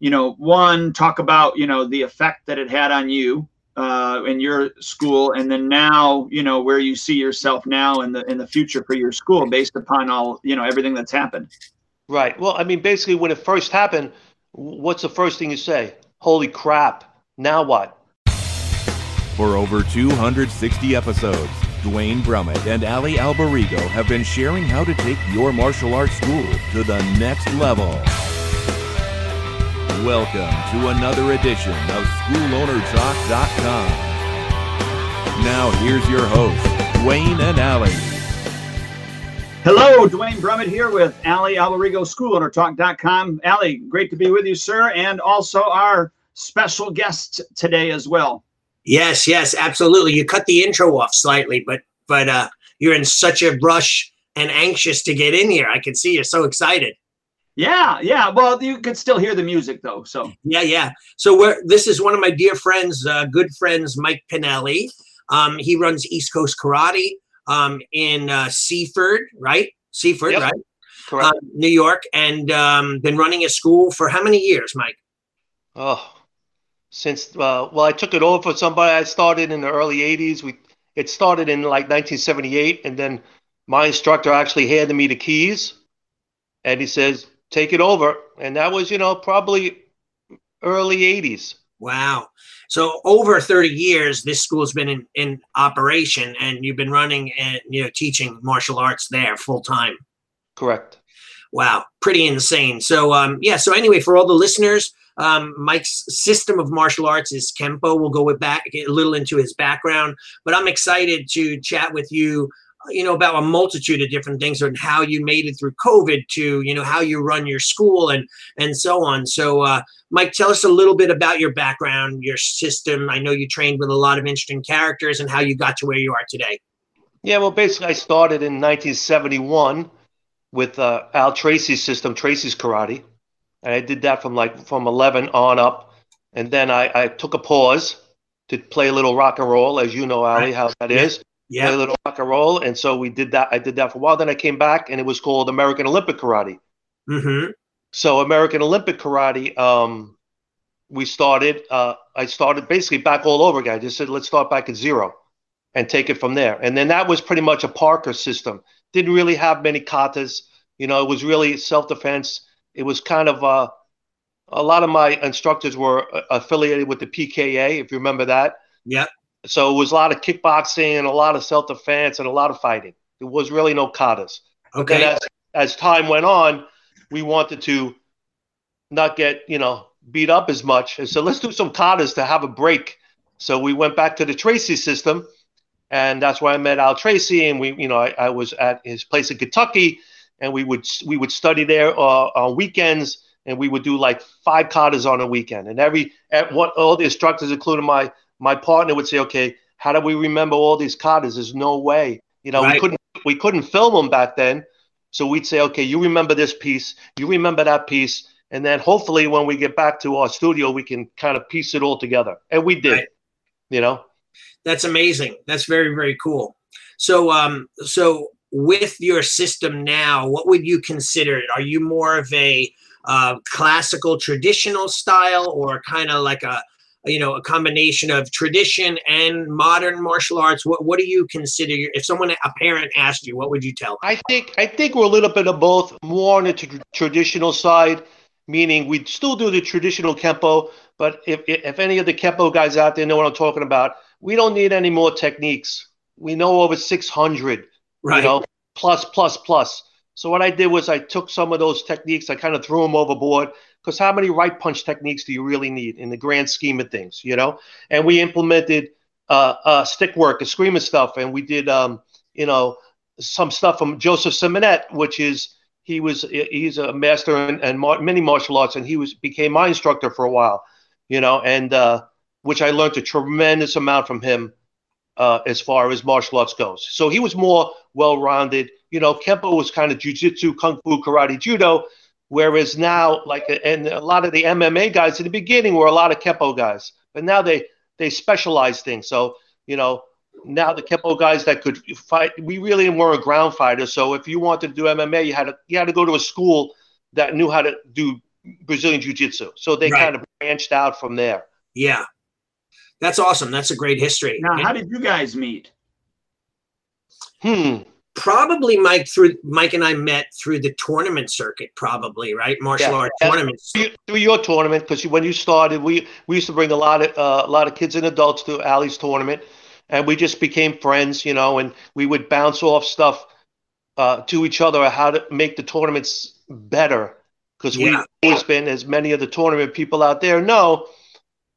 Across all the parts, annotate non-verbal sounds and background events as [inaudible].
you know, one talk about you know the effect that it had on you uh, in your school, and then now you know where you see yourself now in the in the future for your school based upon all you know everything that's happened. Right. Well, I mean, basically, when it first happened, what's the first thing you say? Holy crap! Now what? For over 260 episodes, Duane Brumitt and Allie Alberigo have been sharing how to take your martial arts school to the next level. Welcome to another edition of SchoolOwnerTalk.com. Now here's your host, Duane and Allie. Hello, Duane Brumitt here with Allie Alberigo, SchoolOwnerTalk.com. Allie, great to be with you, sir, and also our special guest today as well. Yes, yes, absolutely. You cut the intro off slightly, but but uh, you're in such a rush and anxious to get in here. I can see you're so excited. Yeah, yeah. Well, you could still hear the music though. So yeah, yeah. So we're this is one of my dear friends, uh, good friends, Mike Pinellie. Um, he runs East Coast Karate um, in uh, Seaford, right? Seaford, yep. right? Correct. Uh, New York, and um, been running a school for how many years, Mike? Oh, since uh, well, I took it over for somebody. I started in the early '80s. We it started in like 1978, and then my instructor actually handed me the keys, and he says, "Take it over." And that was, you know, probably early '80s. Wow. So over 30 years, this school's been in, in operation, and you've been running and you know teaching martial arts there full time. Correct. Wow, pretty insane. So um, yeah. So anyway, for all the listeners, um, Mike's system of martial arts is Kempo. We'll go with back a little into his background, but I'm excited to chat with you. You know about a multitude of different things and how you made it through COVID to you know how you run your school and and so on. So, uh, Mike, tell us a little bit about your background, your system. I know you trained with a lot of interesting characters and how you got to where you are today. Yeah, well, basically, I started in 1971 with uh, Al Tracy's system, Tracy's Karate and I did that from like from 11 on up. And then I, I took a pause to play a little rock and roll, as you know, Allie, how that is. Yeah. Play a little rock and roll. And so we did that. I did that for a while. Then I came back and it was called American Olympic Karate. Mm-hmm. So American Olympic Karate, um, we started, uh, I started basically back all over again. I just said, let's start back at zero and take it from there. And then that was pretty much a Parker system. Didn't really have many katas. You know, it was really self-defense it was kind of uh, a lot of my instructors were uh, affiliated with the PKA, if you remember that. Yeah. So it was a lot of kickboxing and a lot of self defense and a lot of fighting. There was really no katas. Okay. As, as time went on, we wanted to not get you know beat up as much, and so let's do some katas to have a break. So we went back to the Tracy system, and that's where I met Al Tracy, and we you know I, I was at his place in Kentucky and we would we would study there uh, on weekends, and we would do like five katas on a weekend. And every at what all the instructors, including my my partner, would say, "Okay, how do we remember all these katas? There's no way." You know, right. we couldn't we couldn't film them back then, so we'd say, "Okay, you remember this piece, you remember that piece." And then hopefully, when we get back to our studio, we can kind of piece it all together. And we did, right. you know. That's amazing. That's very, very cool. So, um, so with your system now, what would you consider it? Are you more of a uh, classical traditional style or kind of like a you know a combination of tradition and modern martial arts what, what do you consider if someone a parent asked you what would you tell them? i think i think we're a little bit of both more on the tra- traditional side meaning we still do the traditional kempo but if, if any of the kempo guys out there know what i'm talking about we don't need any more techniques we know over 600 right. you know, plus, plus, plus. So what I did was I took some of those techniques, I kind of threw them overboard because how many right punch techniques do you really need in the grand scheme of things, you know? And we implemented uh, uh, stick work, eskrima stuff, and we did, um, you know, some stuff from Joseph Simonette, which is he was he's a master in, in many martial arts, and he was became my instructor for a while, you know, and uh, which I learned a tremendous amount from him uh, as far as martial arts goes. So he was more well-rounded. You know, Kempo was kind of jujitsu, kung fu, karate, judo, whereas now, like, and a lot of the MMA guys in the beginning were a lot of Kempo guys, but now they they specialize things. So you know, now the Kempo guys that could fight, we really weren't ground fighters. So if you wanted to do MMA, you had to you had to go to a school that knew how to do Brazilian Jiu Jitsu. So they Right. kind of branched out from there. Yeah. That's awesome. That's a great history. Now, And how did you guys meet? Hmm. Probably Mike through Mike and I met through the tournament circuit, probably, right? Martial Yeah. art Yeah. tournaments. Through- Through your tournament, because when you started, we we used to bring a lot of uh, a lot of kids and adults to Allie's tournament, and we just became friends, you know, and we would bounce off stuff uh, to each other how to make the tournaments better. Because Yeah. we've always been, as many of the tournament people out there know,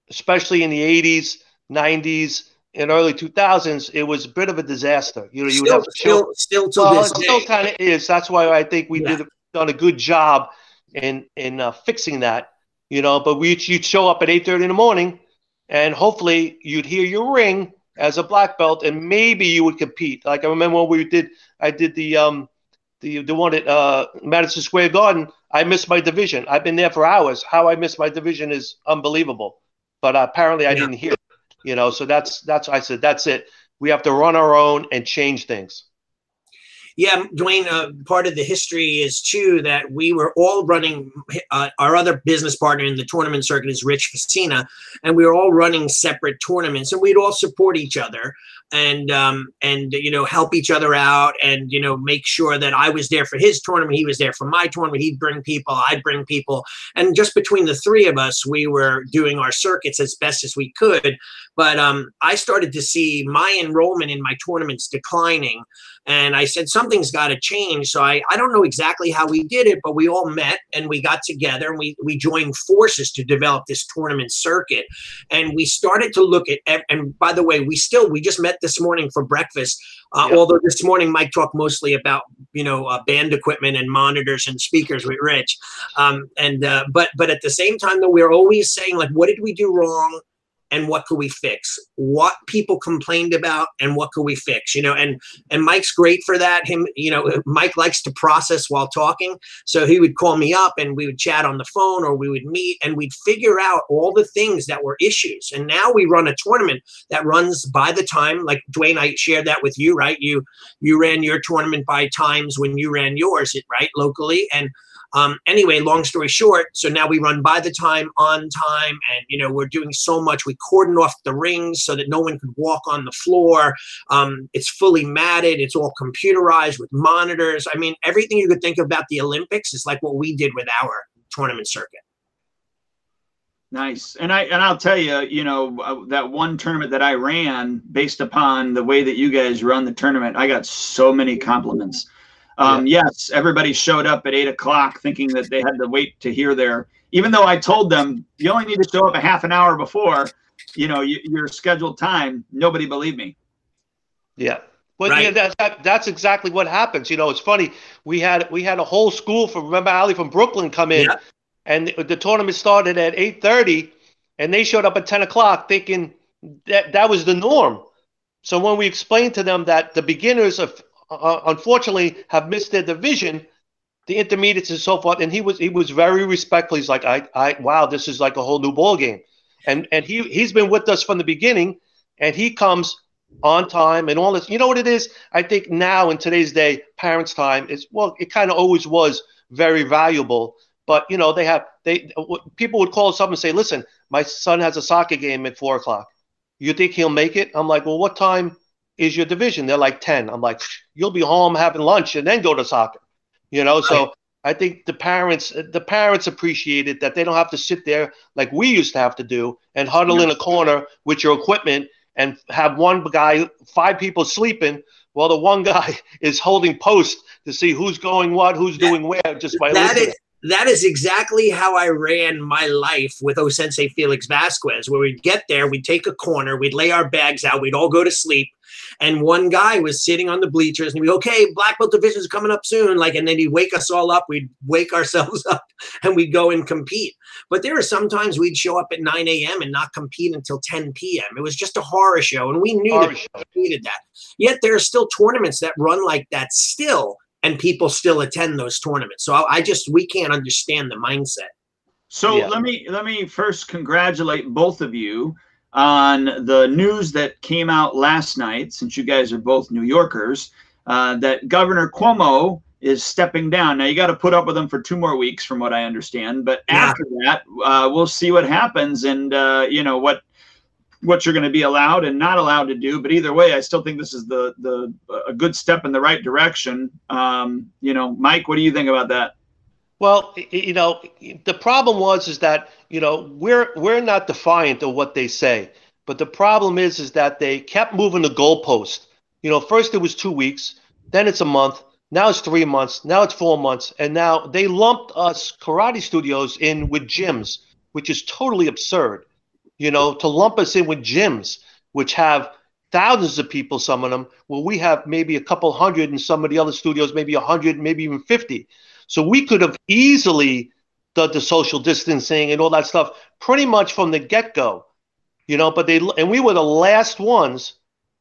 especially in the '80s, '90s, and early 2000s, it was a bit of a disaster. You know, you would Still, have to still, still to well, this it still kind of is. That's why I think we Yeah. did done a good job in in uh, fixing that. You know, but we you'd show up at eight thirty in the morning, and hopefully you'd hear your ring as a black belt, and maybe you would compete. Like I remember when we did, I did the um the the one at uh, Madison Square Garden. I missed my division. I've been there for hours. How I missed my division is unbelievable. But uh, apparently I Yeah. didn't hear. it, You know, so that's that's I said that's it. We have to run our own and change things. Yeah, Duane, uh, part of the history is too that we were all running. Uh, our other business partner in the tournament circuit is Rich Facina, and we were all running separate tournaments, and we'd all support each other and um, and you know help each other out, and you know make sure that I was there for his tournament, he was there for my tournament. He'd bring people, I'd bring people, and just between the three of us, we were doing our circuits as best as we could. But um, I started to see my enrollment in my tournaments declining and I said, something's got to change. So I, I don't know exactly how we did it, but we all met and we got together and we, we joined forces to develop this tournament circuit. And we started to look at, and by the way, we still, we just met this morning for breakfast. Uh, Yeah. Although this morning Mike talked mostly about, you know, uh, band equipment and monitors and speakers with Rich. Um, and, uh, but, but at the same time though, we're always saying like, what did we do wrong? And what could we fix? What people complained about and what could we fix? You know, and and Mike's great for that. Him, you know, Mike likes to process while talking, so he would call me up and we would chat on the phone or we would meet and we'd figure out all the things that were issues. And now we run a tournament that runs by the time, like Duane, I shared that with you, right? You you ran your tournament by times when you ran yours, right locally, and um, anyway, long story short, so now we run by the time, on time, and you know we're doing so much. We cordon off the rings so that no one could walk on the floor. Um, it's fully matted. It's all computerized with monitors. I mean, everything you could think about the Olympics is like what we did with our tournament circuit. Nice. And I and I'll tell you, you know, uh, that one tournament that I ran, based upon the way that you guys run the tournament, I got so many compliments. Um, Yes, everybody showed up at eight o'clock thinking that they had to wait to hear their. Even though I told them you only need to show up a half an hour before, you know, y- your scheduled time. Nobody believed me. Yeah. But Right. yeah, that, that that's exactly what happens. You know, it's funny. We had we had a whole school from remember Allie from Brooklyn come in, Yeah. and the, the tournament started at eight thirty, and they showed up at ten o'clock thinking that that was the norm. So when we explained to them that the beginners of uh, unfortunately have missed their division, the intermediates and so forth, and he was he was very respectful. He's like, I I wow, this is like a whole new ball game, and and he he's been with us from the beginning, and he comes on time and all this. You know what it is? I think now in today's day, parents' time is well, it kind of always was very valuable. But you know, they have they people would call us up and say, "Listen, my son has a soccer game at four o'clock. You think he'll make it?" I'm like, "Well, what time is your division?" They're like ten. I'm like, "You'll be home having lunch and then go to soccer." You know, so. I think the parents the parents appreciate it that they don't have to sit there like we used to have to do and huddle in a corner with your equipment and have one guy, five people sleeping, while the one guy [laughs] is holding post to see who's going what, who's That- doing where, just by That listening. is that is exactly how I ran my life with Osensei Felix Vasquez, where we'd get there, we'd take a corner, we'd lay our bags out, we'd all go to sleep. And one guy was sitting on the bleachers and he'd be, okay, black belt division's coming up soon. Like, and then he'd wake us all up, we'd wake [laughs] ourselves up and we'd go and compete. But there are sometimes we'd show up at 9 a.m. and not compete until 10 p.m. It was just a horror show. And we knew Horror that show. we needed that. Yet there are still tournaments that run like that still, and people still attend those tournaments. So I, I just we can't understand the mindset. So Yeah. let me let me first congratulate both of you on the news that came out last night, since you guys are both New Yorkers, uh, that Governor Cuomo is stepping down. Now you got to put up with him for two more weeks, from what I understand. But yeah. after that, uh, we'll see what happens, and uh, you know what what you're going to be allowed and not allowed to do. But either way, I still think this is the the a good step in the right direction. Um, you know, Mike, what do you think about that? Well, you know, the problem was is that you know we're we're not defiant of what they say, but the problem is is that they kept moving the goalpost. You know, first it was two weeks, then it's a month, now it's three months, now it's four months, and now they lumped us karate studios in with gyms, which is totally absurd you know, to lump us in with gyms, which have thousands of people, some of them, well, we have maybe a couple hundred, and some of the other studios, maybe a hundred, maybe even 50. So we could have easily done the social distancing and all that stuff pretty much from the get go, you know, but they, and we were the last ones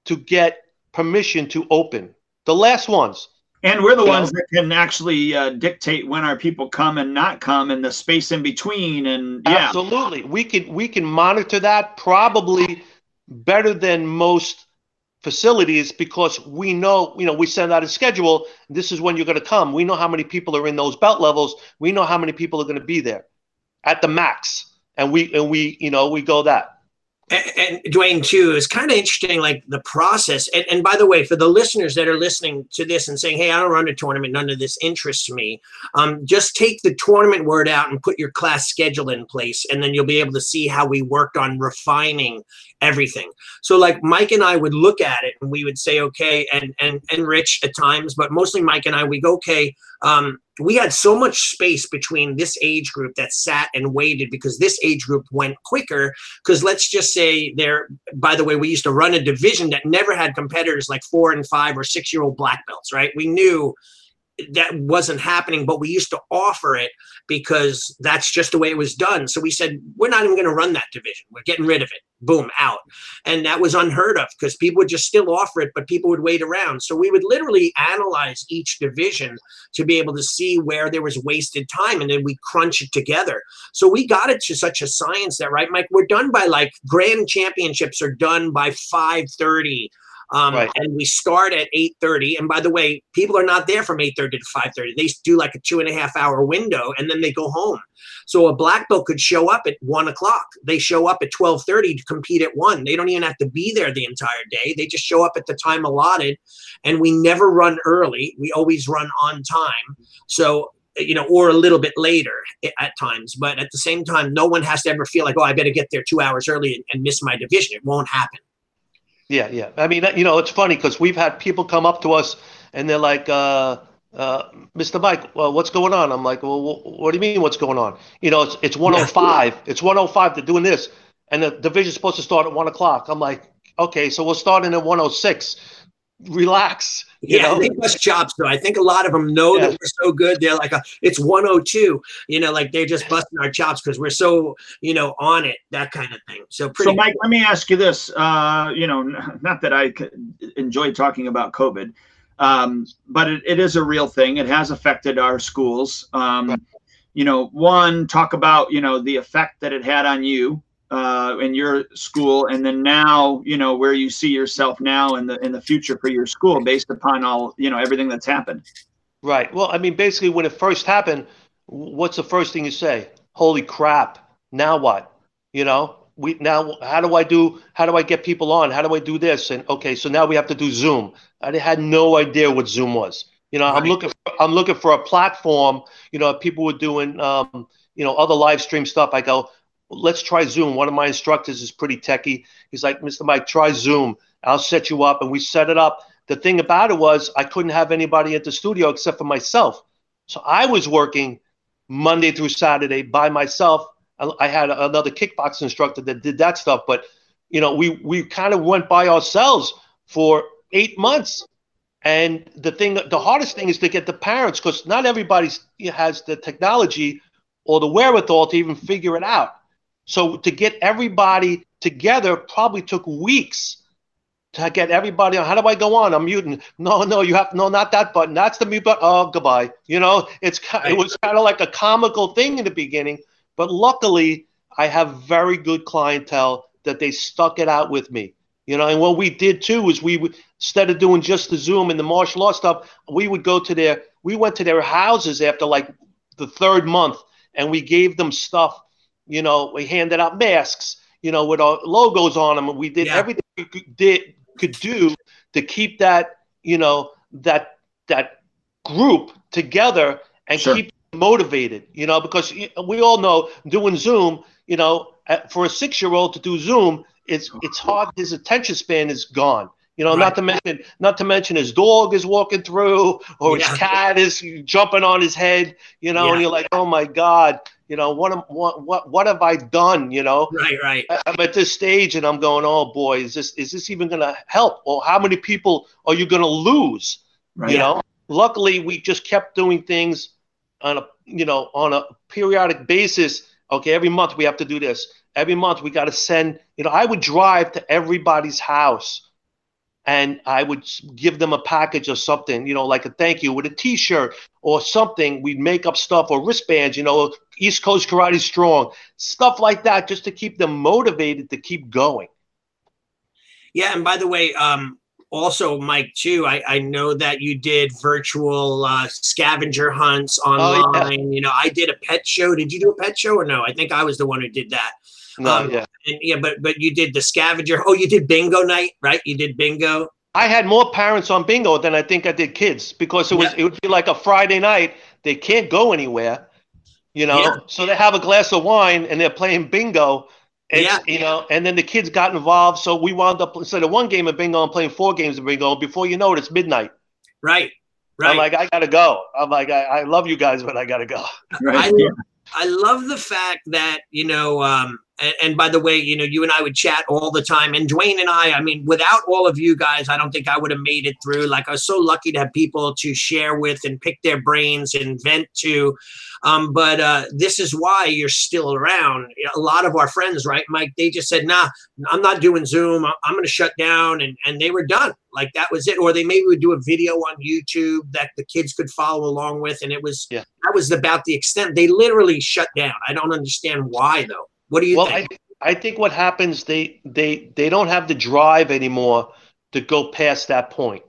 to get permission to open, the last ones. And we're the ones that can actually uh, dictate when our people come and not come, and the space in between. And yeah, absolutely, we can we can monitor that probably better than most facilities because we know you know we send out a schedule. This is when you're going to come. We know how many people are in those belt levels. We know how many people are going to be there at the max, and we and we you know we go that and, and Duane too is kind of interesting, like the process. And, and by the way, for the listeners that are listening to this and saying, "Hey, I don't run a tournament, none of this interests me," um, just take the tournament word out and put your class schedule in place, and then you'll be able to see how we worked on refining everything. So like Mike and I would look at it and we would say, okay, and and and Rich at times, but mostly Mike and I, we go, okay, um, we had so much space between this age group that sat and waited because this age group went quicker. Because let's just say there, by the way, we used to run a division that never had competitors like four and five or six year old black belts, right? We knew that wasn't happening, but we used to offer it because that's just the way it was done. So we said, we're not even going to run that division. We're getting rid of it. Boom, out. And that was unheard of because people would just still offer it, but people would wait around. So we would literally analyze each division to be able to see where there was wasted time and then we crunch it together. So we got it to such a science that, right, Mike, we're done by like grand championships are done by 530 um, right. And we start at 8.30. And by the way, people are not there from 8.30 to 5.30. They do like a two and a half hour window and then they go home. So a black belt could show up at 1 o'clock. They show up at 12.30 to compete at 1. They don't even have to be there the entire day. They just show up at the time allotted. And we never run early. We always run on time. So you know, or a little bit later at times. But at the same time, no one has to ever feel like, oh, I better get there two hours early and, and miss my division. It won't happen. Yeah, yeah. I mean, you know, it's funny because we've had people come up to us and they're like, uh, uh, Mr. Mike, well, what's going on? I'm like, well, what do you mean what's going on? You know, it's, it's 105. It's 105. They're doing this. And the division's supposed to start at 1 o'clock. I'm like, okay, so we'll start in at 106 relax. yeah, know? they bust chops though. I think a lot of them know yeah. that we're so good. They're like, a, it's 102. You know, like they're just busting our chops because we're so you know on it, that kind of thing. So pretty. So Mike, let me ask you this. Uh, you know, not that I enjoy talking about COVID, um, but it, it is a real thing. It has affected our schools. Um, right. You know, one talk about you know the effect that it had on you uh, in your school, and then now you know where you see yourself now in the in the future for your school, based upon all you know everything that's happened. Right. Well, I mean, basically, when it first happened, what's the first thing you say? Holy crap! Now what? You know, we now how do I do? How do I get people on? How do I do this? And okay, so now we have to do Zoom. I had no idea what Zoom was. You know, right. I'm looking. For, I'm looking for a platform. You know, people were doing. Um, you know, other live stream stuff. I go, let's try Zoom. One of my instructors is pretty techie. He's like, Mr. Mike, try Zoom. I'll set you up. And we set it up. The thing about it was I couldn't have anybody at the studio except for myself. So I was working Monday through Saturday by myself. I had another kickbox instructor that did that stuff, but you know, we we kind of went by ourselves for eight months. And the thing, the hardest thing is to get the parents because not everybody has the technology or the wherewithal to even figure it out. So to get everybody together probably took weeks to get everybody on. How do I go on? I'm muting. No, no, you have no, not that button. That's the mute button. Oh, goodbye. You know, it's it was kind of like a comical thing in the beginning, but luckily I have very good clientele that they stuck it out with me. You know, and what we did too is we instead of doing just the Zoom and the martial arts stuff, we would go to their we went to their houses after like the third month and we gave them stuff. You know, we handed out masks, you know, with our logos on them. We did Yeah. everything we could, did, could do to keep that, you know, that that group together and Sure. keep motivated. You know, because we all know doing Zoom, you know, for a six-year-old to do Zoom, it's it's hard. His attention span is gone. You know, Right. not to mention not to mention his dog is walking through or Yeah. his cat is jumping on his head. You know, Yeah. and you're like, oh my god, you know, what am what what what have I done? You know, Right, right. I- I'm at this stage and I'm going, oh boy, is this is this even going to help? Or how many people are you going to lose? Right. You know, luckily we just kept doing things on a you know on a periodic basis. Okay, every month we have to do this. Every month we got to send. You know, I would drive to everybody's house. And I would give them a package or something, you know, like a thank you with a T-shirt or something. We'd make up stuff or wristbands, you know, East Coast Karate Strong, stuff like that, just to keep them motivated to keep going. Yeah, and by the way, um, also Mike too. I, I know that you did virtual uh, scavenger hunts Oh, yeah. online. You know, I did a pet show. Did you do a pet show or no? I think I was the one who did that. No, Um, yeah. And yeah, but but you did the scavenger. Oh, you did bingo night, right? You did bingo. I had more parents on bingo than I think I did kids because it was it would be like a Friday night. They can't go anywhere, you know. Yeah. So they have a glass of wine and they're playing bingo. It's, Yeah. you know, and then the kids got involved. So we wound up instead of one game of bingo, I'm playing four games of bingo. Before you know it, it's midnight. Right. Right. I'm like, I gotta go. I'm like, I, I love you guys, but I gotta go. Right. I- Yeah. I love the fact that you know, um, and, and by the way, you know, you and I would chat all the time, and Duane and I. I mean, without all of you guys, I don't think I would have made it through. Like, I was so lucky to have people to share with and pick their brains and vent to. Um, but uh, this is why you're still around. A lot of our friends, right, Mike? They just said, "Nah, I'm not doing Zoom. I'm going to shut down," and and they were done. Like that was it. Or they maybe would do a video on YouTube that the kids could follow along with, and it was Yeah. that was about the extent. They literally shut down. I don't understand why though. What do you well, think? I, I think what happens they they they don't have the drive anymore to go past that point.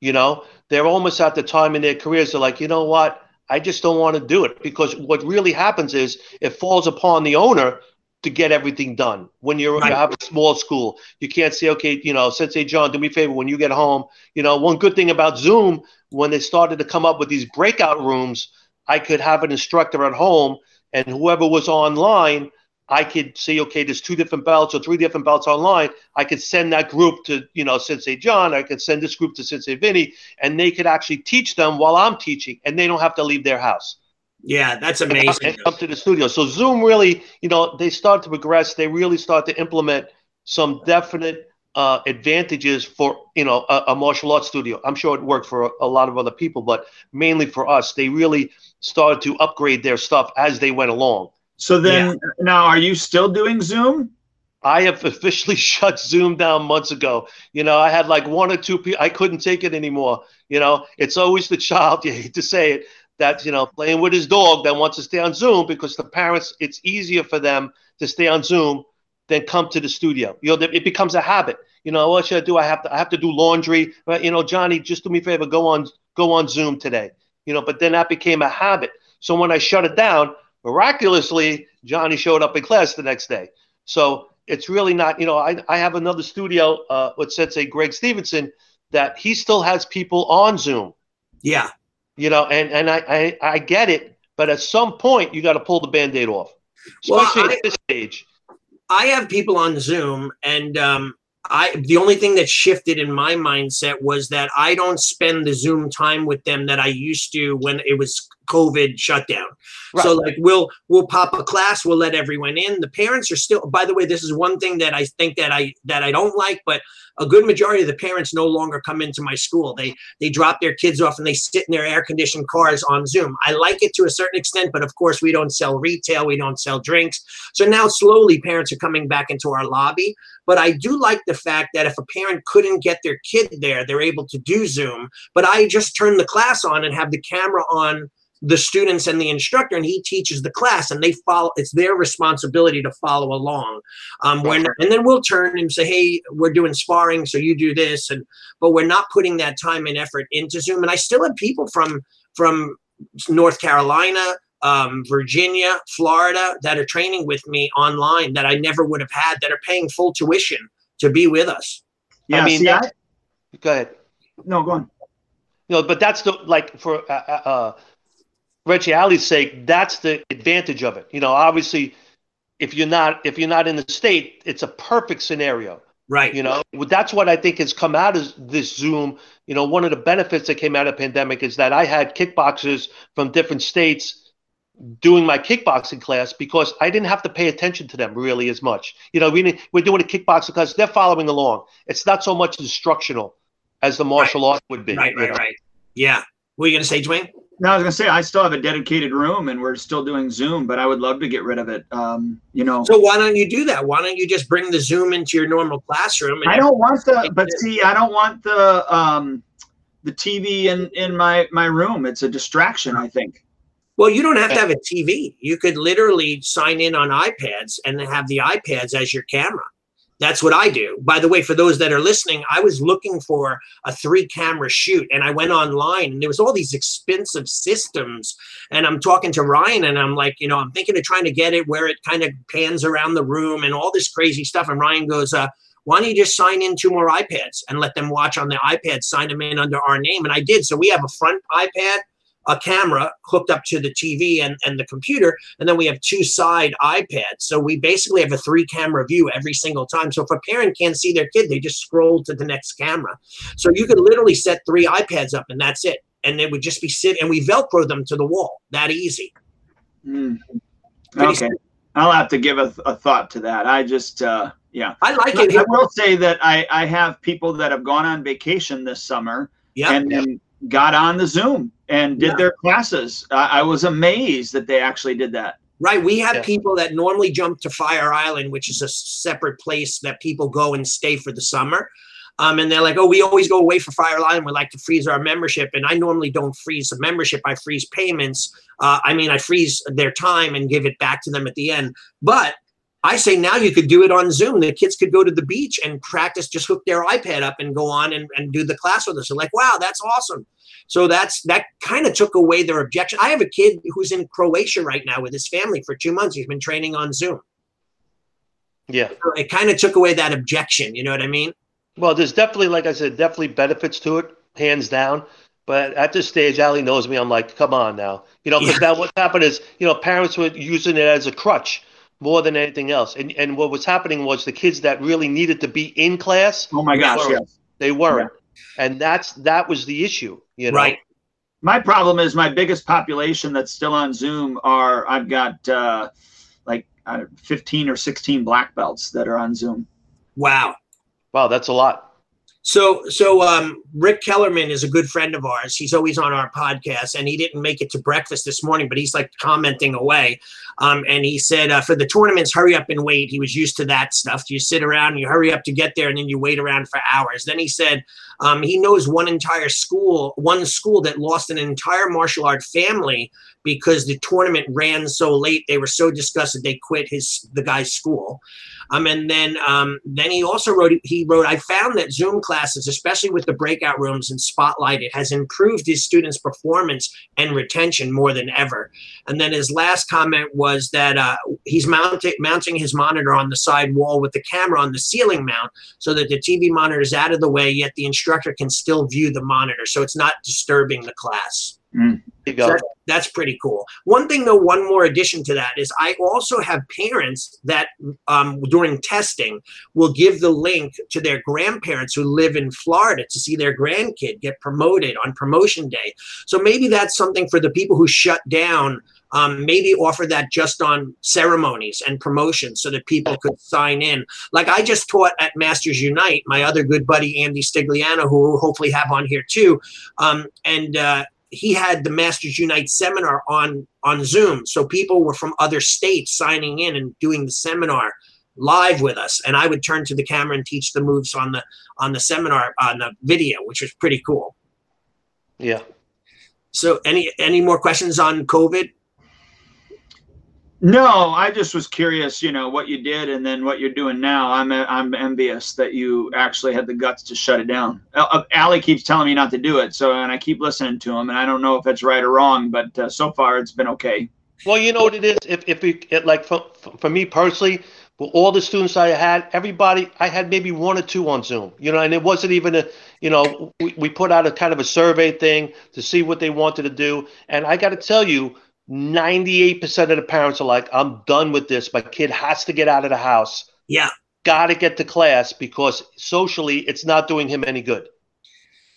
You know, they're almost at the time in their careers. They're like, you know what? I just don't want to do it because what really happens is it falls upon the owner to get everything done. When you're Right. you have a small school, you can't say, okay, you know, Sensei John, do me a favor when you get home. You know, one good thing about Zoom when they started to come up with these breakout rooms, I could have an instructor at home, and whoever was online I could say, okay, there's two different belts or three different belts online. I could send that group to, you know, Sensei John. I could send this group to Sensei Vinny, and they could actually teach them while I'm teaching, and they don't have to leave their house yeah, that's amazing. and come to the studio. So Zoom really, you know, they start to progress. They really start to implement some definite uh, advantages for, you know, a, a martial arts studio. I'm sure it worked for a, a lot of other people, but mainly for us, they really started to upgrade their stuff as they went along. So then now, are you still doing Zoom? I have [laughs] officially shut Zoom down months ago. You know, I had like one or two people, I couldn't take it anymore. You know, it's always the child, [laughs] you hate to say it, that, you know, playing with his dog that wants to stay on Zoom because the parents, it's easier for them to stay on Zoom than come to the studio. You know, it becomes a habit. You know, what should I do? I have to, I have to do laundry. But, you know, Johnny, just do me a favor, go on, go on Zoom today. You know, but then that became a habit. So when I shut it down, miraculously, Johnny showed up in class the next day. So it's really not, you know, I, I have another studio uh, with Sensei Greg Stevenson that he still has people on Zoom, Yeah, you know, and, and I, I, I get it, but at some point you got to pull the band-aid off, Well, I- at this stage. I have people on Zoom, and um, I the only thing that shifted in my mindset was that I don't spend the Zoom time with them that I used to when it was COVID shutdown. So like we'll we'll pop a class, we'll let everyone in. The parents are still. By the way, this is one thing that I think that I that I don't like, but a good majority of the parents no longer come into my school. They they drop their kids off and they sit in their air conditioned cars on Zoom. I like it to a certain extent, but of course we don't sell retail, we don't sell drinks. So now slowly parents are coming back into our lobby. But I do like the fact that if a parent couldn't get their kid there, they're able to do Zoom. But I just turn the class on and have the camera on the students and the instructor and he teaches the class and they follow it's their responsibility to follow along um when and then we'll turn and say hey we're doing sparring so you do this and but we're not putting that time and effort into zoom and i still have people from from North Carolina, um, Virginia, Florida that are training with me online that I never would have had that are paying full tuition to be with us. Yeah, I mean, see, I- go ahead. no, go on. no but that's the like for uh, uh, uh, Reggie Alley's sake, that's the advantage of it. You know, obviously, if you're not if you're not in the state, it's a perfect scenario. Right. You know, that's what I think has come out of this Zoom. You know, one of the benefits that came out of the pandemic is that I had kickboxers from different states doing my kickboxing class because I didn't have to pay attention to them really as much. You know, we, we're doing a kickboxing class, they're following along. It's not so much instructional as the martial art would be. Right, right, know? right. Yeah. What are you going to say, Duane? No, I was gonna say I still have a dedicated room, and we're still doing Zoom, but I would love to get rid of it. Um, you know, So why don't you do that? Why don't you just bring the Zoom into your normal classroom? And I don't want the, [laughs] but see, I don't want the um, the TV in in my my room. It's a distraction. I think. Well, you don't have to have a TV. You could literally sign in on iPads and have the iPads as your camera. That's what I do. By the way, for those that are listening, I was looking for a three camera shoot and I went online and there was all these expensive systems. And I'm talking to Ryan and I'm like, you know, I'm thinking of trying to get it where it kind of pans around the room and all this crazy stuff. And Ryan goes, uh, why don't you just sign in two more iPads and let them watch on the iPad, sign them in under our name? And I did. So we have a front iPad, a camera hooked up to the TV and, and the computer, and then we have two side iPads. So we basically have a three camera view every single time. So if a parent can't see their kid, they just scroll to the next camera. So you could literally set three iPads up and that's it. And they would just be sitting, and we Velcro them to the wall. That easy. Pretty Okay, I'll have to give a, a thought to that. I just, uh, yeah. I like it. I will say that I I have people that have gone on vacation this summer Yeah. and then got on the Zoom and did Yeah. their classes. I I was amazed that they actually did that. Right. We have Yeah. people that normally jump to Fire Island, which is a separate place that people go and stay for the summer. Um, and they're like, oh, we always go away for Fire Island. We like to freeze our membership. And I normally don't freeze the membership. I freeze payments. Uh, I mean, I freeze their time and give it back to them at the end. But I say now you could do it on Zoom. The kids could go to the beach and practice, just hook their iPad up and go on and, and do the class with us. They're like, wow, that's awesome. So that's that kind of took away their objection. I have a kid who's in Croatia right now with his family for two months. He's been training on Zoom. Yeah. So it kind of took away that objection. You know what I mean? Well, there's definitely, like I said, definitely benefits to it, hands down. But at this stage, Allie knows me. I'm like, come on now, you know, because now what's happened is, you know, parents were using it as a crutch more than anything else. And and what was happening was the kids that really needed to be in class, Oh my gosh, weren't. yes. they weren't, and that's that was the issue, you know. Right. My problem is my biggest population that's still on Zoom are I've got uh, like uh, 15 or 16 black belts that are on Zoom. Wow. Wow, that's a lot. So, so um, Rick Kellerman is a good friend of ours. He's always on our podcast, and he didn't make it to breakfast this morning, but he's like commenting away. Um, and he said, uh, for the tournaments, hurry up and wait. He was used to that stuff. You sit around, you hurry up to get there, and then you wait around for hours. Then he said um, he knows one entire school, one school that lost an entire martial art family because the tournament ran so late. They were so disgusted they quit his the guy's school. Um, and then um, then he also wrote he wrote I found that Zoom classes, especially with the breakout rooms and Spotlight, it has improved his students' performance and retention more than ever. And then his last comment was that uh, he's mounting mounting his monitor on the side wall with the camera on the ceiling mount, so that the TV monitor is out of the way, yet the instructor can still view the monitor, so it's not disturbing the class. Go. So that's pretty cool. One thing, though, one more addition to that is I also have parents that um, during testing will give the link to their grandparents who live in Florida to see their grandkid get promoted on promotion day. So maybe that's something for the people who shut down. Um, maybe offer that just on ceremonies and promotions so that people could sign in. Like I just taught at Masters Unite, my other good buddy Andy Stigliano, who we'll hopefully have on here too. Um, and uh, he had the Masters Unite seminar on on Zoom, so people were from other states signing in and doing the seminar live with us, and I would turn to the camera and teach the moves on the on the seminar on the video, which was pretty cool. Yeah. So, any any more questions on COVID? No, I just was curious, you know, what you did and then what you're doing now. I'm I'm envious that you actually had the guts to shut it down. Uh, Allie keeps telling me not to do it, so and I keep listening to him, and I don't know if it's right or wrong, but uh, so far it's been okay. Well, you know what it is. If if we, it, like for, for me personally, for all the students I had, everybody I had maybe one or two on Zoom. You know, and it wasn't even a, you know, we, we put out a kind of a survey thing to see what they wanted to do, and I got to tell you 98% of the parents are like, I'm done with this. My kid has to get out of the house. Yeah. Got to get to class because socially it's not doing him any good.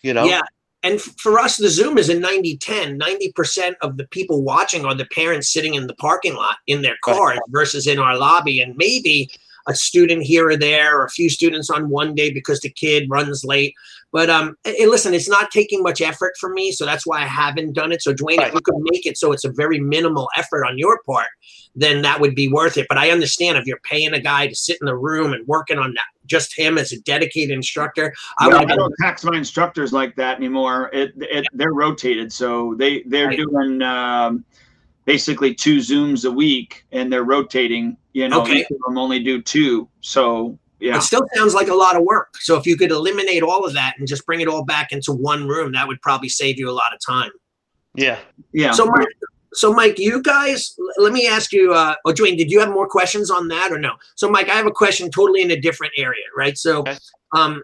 You know? Yeah. And for us, the Zoom is a 90 10. 90% of the people watching are the parents sitting in the parking lot in their cars right. versus in our lobby. And maybe a student here or there, or a few students on one day because the kid runs late. But um, listen, it's not taking much effort for me, so that's why I haven't done it. So Duane, right. if you could make it so it's a very minimal effort on your part, then that would be worth it. But I understand if you're paying a guy to sit in the room and working on that, just him as a dedicated instructor. I, well, I don't tax my instructors like that anymore. It, it they're rotated, so they they're right. doing um, basically two zooms a week, and they're rotating. You know, okay. them only do two, so yeah. It still sounds like a lot of work. So if you could eliminate all of that and just bring it all back into one room, that would probably save you a lot of time. Yeah. Yeah. So Mike, so Mike, you guys, let me ask you, uh, oh, Duane, did you have more questions on that or no? So Mike, I have a question totally in a different area, right? So, okay. um,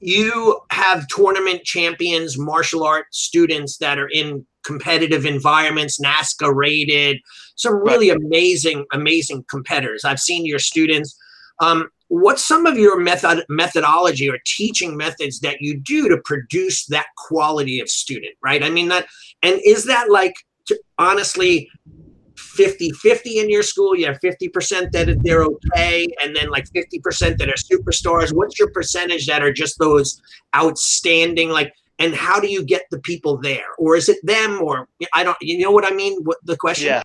you have tournament champions, martial arts students that are in competitive environments, NASKA rated, some really right. amazing, amazing competitors. I've seen your students. Um, what's some of your method methodology or teaching methods that you do to produce that quality of student right? I mean that and is that like honestly 50 50 in your school? You have 50% that they're okay and then like 50% that are superstars? What's your percentage that are just those outstanding like and how do you get the people there? Or is it them or i don't you know what i mean? What the question? Yeah.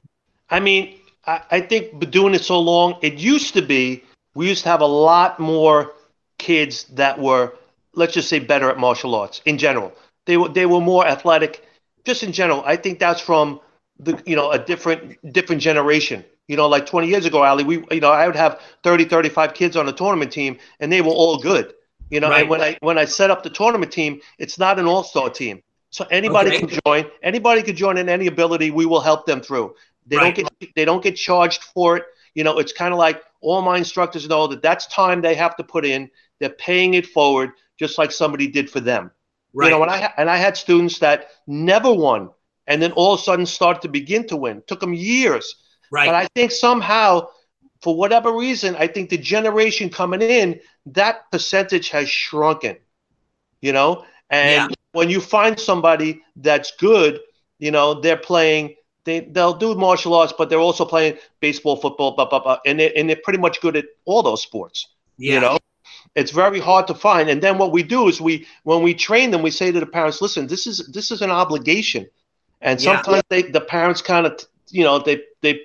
I mean I, I think doing it so long it used to be we used to have a lot more kids that were, let's just say, better at martial arts in general. They were they were more athletic, just in general. I think that's from the you know a different different generation. You know, like 20 years ago, Allie, we you know I would have 30, 35 kids on a tournament team, and they were all good. You know, right. and when I when I set up the tournament team, it's not an all star team. So anybody okay. can join. Anybody can join in any ability. We will help them through. They right. don't get they don't get charged for it. You know, it's kind of like all my instructors know that that's time they have to put in. They're paying it forward, just like somebody did for them. Right. You know, and I and I had students that never won, and then all of a sudden started to begin to win. It took them years. Right. But I think somehow, for whatever reason, I think the generation coming in, that percentage has shrunken. You know, and yeah. when you find somebody that's good, you know, they're playing they they'll do martial arts, but they're also playing baseball, football, blah blah blah, and they and they're pretty much good at all those sports. Yeah. You know, it's very hard to find. And then what we do is we when we train them, we say to the parents, listen, this is this is an obligation, and sometimes yeah. they the parents kind of you know they they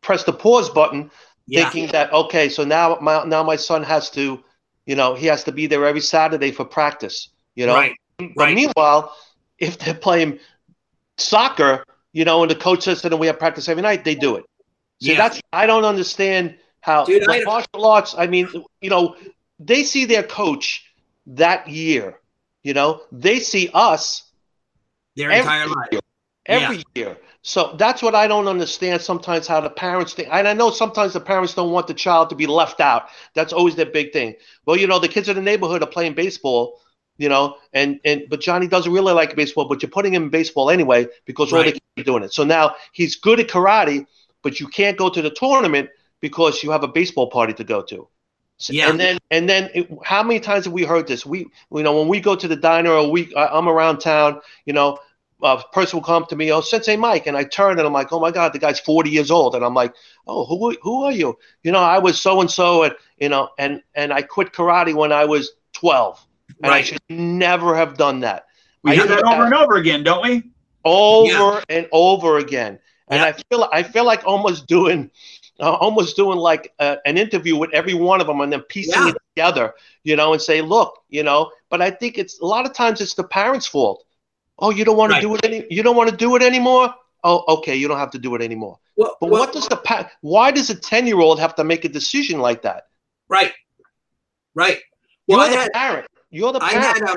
press the pause button, yeah. thinking that okay, so now my now my son has to, you know, he has to be there every Saturday for practice. You know, right. But right. meanwhile, if they're playing soccer you know, and the coach says to them, we have practice every night, they do it. So yeah. that's, I don't understand how Dude, I, martial arts, I mean, you know, they see their coach that year, you know, they see us their entire life. Year, every yeah. year. So that's what I don't understand sometimes how the parents think. And I know sometimes the parents don't want the child to be left out. That's always their big thing. Well, you know, the kids in the neighborhood are playing baseball you know, and and but Johnny doesn't really like baseball, but you're putting him in baseball anyway because right. all they keep doing it. So now he's good at karate, but you can't go to the tournament because you have a baseball party to go to. So, yeah. And then and then it, how many times have we heard this? We you know when we go to the diner or we I'm around town, you know, a person will come to me, oh Sensei Mike, and I turn and I'm like, oh my God, the guy's 40 years old, and I'm like, oh who who are you? You know, I was so and so, and you know, and and I quit karate when I was 12 and right. I should never have done that. We hear that over and over again, don't we? Over yeah. and over again. And yeah. I feel I feel like almost doing uh, almost doing like uh, an interview with every one of them and then piecing yeah. it together, you know, and say, look, you know. But I think it's a lot of times it's the parents' fault. Oh, you don't want right. to do it any. You don't want to do it anymore. oh, okay, you don't have to do it anymore. Well, But well, what does the pa- why does a 10 year old have to make a decision like that? right, right. Well, You're I the had, parent. You're the I had, um,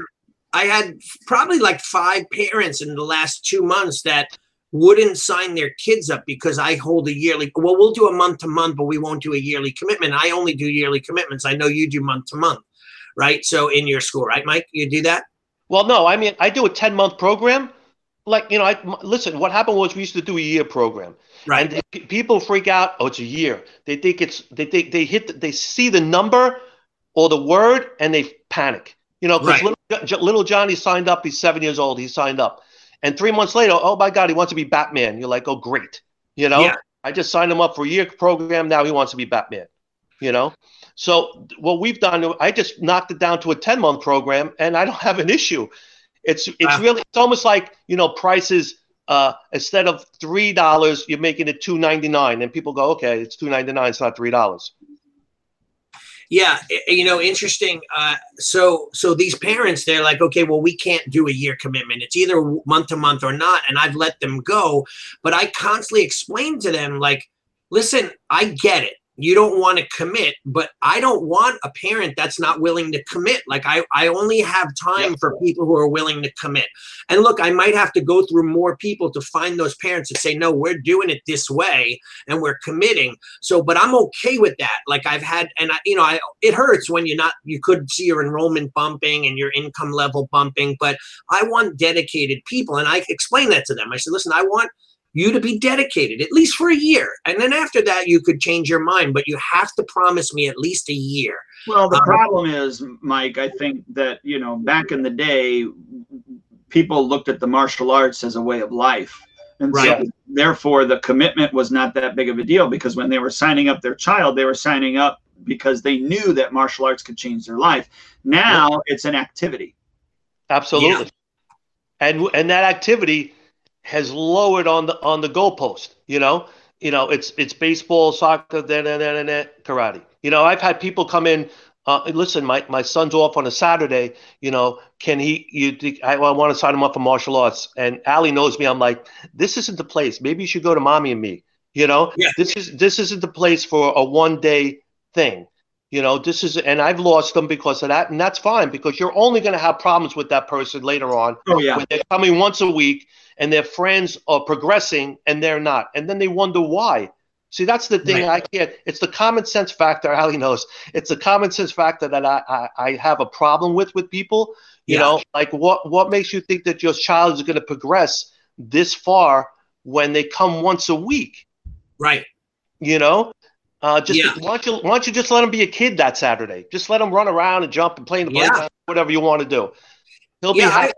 I had probably like five parents in the last two months that wouldn't sign their kids up because I hold a yearly. Well, we'll do a month to month, but we won't do a yearly commitment. I only do yearly commitments. I know you do month to month, right? So in your school, right, Mike? You do that? Well, no, I mean, I do a 10 month program. Like, you know, I m- listen, what happened was we used to do a year program. Right. And they, people freak out. Oh, it's a year. They think it's, they think they hit, the, they see the number or the word and they panic. You know, because Right. little, little Johnny signed up. He's seven years old. He signed up. And three months later, oh my God, he wants to be Batman. You're like, oh, great. You know, Yeah. I just signed him up for a year program. Now he wants to be Batman. You know, so what we've done, I just knocked it down to a 10 month program and I don't have an issue. It's it's Wow. really it's almost like you know prices uh instead of three dollars you're making it two ninety nine and people go okay it's two ninety nine it's not three dollars Yeah, you know, interesting. Uh, so, so these parents, they're like, okay, well, we can't do a year commitment. It's either month to month or not, and I've let them go. But I constantly explain to them, like, listen, I get it. You don't want to commit, but I don't want a parent that's not willing to commit. Like I, I only have time for people who are willing to commit. And look, I might have to go through more people to find those parents that say, no, we're doing it this way and we're committing. So, but I'm okay with that. Like I've had, and I, you know, I, it hurts when you're not, you could see your enrollment bumping and your income level bumping, but I want dedicated people. And I explain that to them. I said, listen, I want you to be dedicated at least for a year. And then after that, you could change your mind, but you have to promise me at least a year. Well, the Um, problem is, Mike, I think that, you know, back in the day, people looked at the martial arts as a way of life. And Right. so, therefore, the commitment was not that big of a deal because when they were signing up their child, they were signing up because they knew that martial arts could change their life. Now it's an activity. absolutely and and that activity has lowered on the on the goalpost you know you know it's it's baseball soccer then then then then karate you know i've had people come in uh, listen, my, my son's off on a Saturday. You know, can he? You, I, I want to sign him up for martial arts. And Allie knows me. I'm like, this isn't the place. Maybe you should go to mommy and me. You know, Yeah. this is this isn't the place for a one day thing. You know, this is, and I've lost them because of that, and that's fine because you're only going to have problems with that person later on Oh, yeah. when they're coming once a week and their friends are progressing and they're not, and then they wonder why. See, that's the thing I can't. It's the common sense factor. [laughs] Allie knows. It's the common sense factor that I, I, I have a problem with with people. You Yeah. know, like what what makes you think that your child is going to progress this far when they come once a week? Right. You know, uh, just Yeah. why don't you why don't you just let them be a kid that Saturday? Just let them run around and jump and play in the Yeah. playground, whatever you want to do. He'll be Yeah, happy.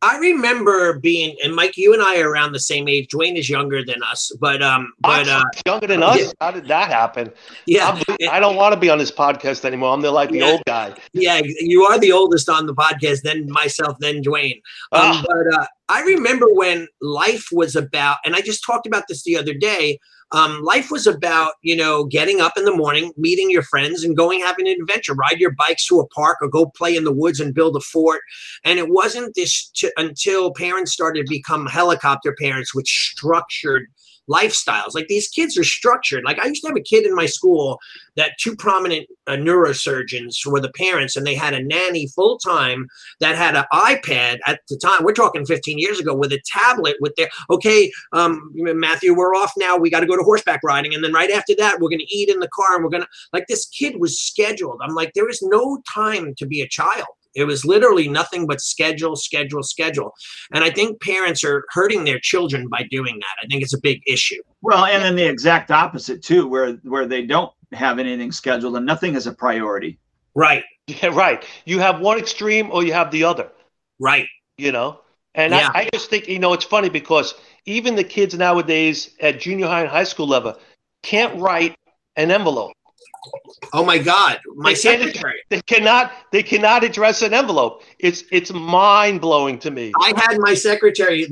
I remember being, and Mike, you and I are around the same age. Duane is younger than us, but um, but uh, younger than us. yeah. How did that happen? yeah, I'm- I don't want to be on this podcast anymore. I'm the like the Yeah. old guy. yeah, you are the oldest on the podcast, then myself, then Duane. Um, Ah. But uh, I remember when life was about, and I just talked about this the other day. Um, life was about, you know, getting up in the morning, meeting your friends, and going having an adventure. Ride your bikes to a park or go play in the woods and build a fort. And it wasn't this t- until parents started to become helicopter parents, which structured lifestyles. Like these kids are structured. Like I used to have a kid in my school that two prominent uh, neurosurgeons were the parents, and they had a nanny full time that had an iPad at the time. We're talking 15 years ago with a tablet with their okay, um, Matthew, we're off now. We got to go to horseback riding, and then right after that, we're going to eat in the car, and we're going to like this kid was scheduled. I'm like, there is no time to be a child. It was literally nothing but schedule, schedule, schedule. And I think parents are hurting their children by doing that. I think it's a big issue. Well, and then the exact opposite too, where where they don't have anything scheduled and nothing is a priority. Right, Yeah, [laughs] right. You have one extreme or you have the other. right. You know, and Yeah. I, I just think you know it's funny because even the kids nowadays at junior high and high school level can't write an envelope. Oh my God, my They can't- secretary. They cannot. They cannot address an envelope. It's it's mind blowing to me. I had my secretary,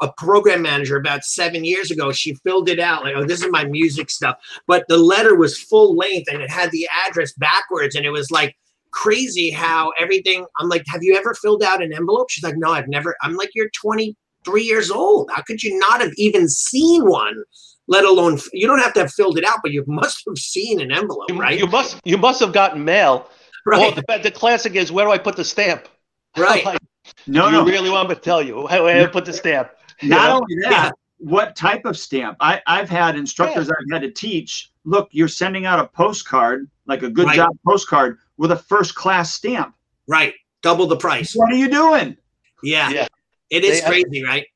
a program manager, about seven years ago. She filled it out like, "Oh, this is my music stuff," but the letter was full length and it had the address backwards, and it was like crazy how everything. I'm like, "Have you ever filled out an envelope?" She's like, "No, I've never." I'm like, "You're 23 years old. How could you not have even seen one? Let alone you don't have to have filled it out, but you must have seen an envelope, You, right? you must you must have gotten mail. right, Or the, the classic is where do I put the stamp? [laughs] right. Like, No, you no. really want me to tell you where, where to put the stamp? Not know? only that, what type of stamp? I, I've had instructors I've had to teach. Look, you're sending out a postcard, like a good Right. job postcard, with a first class stamp. right. Double the price. What are you doing? Yeah. Yeah. It is They- crazy, right?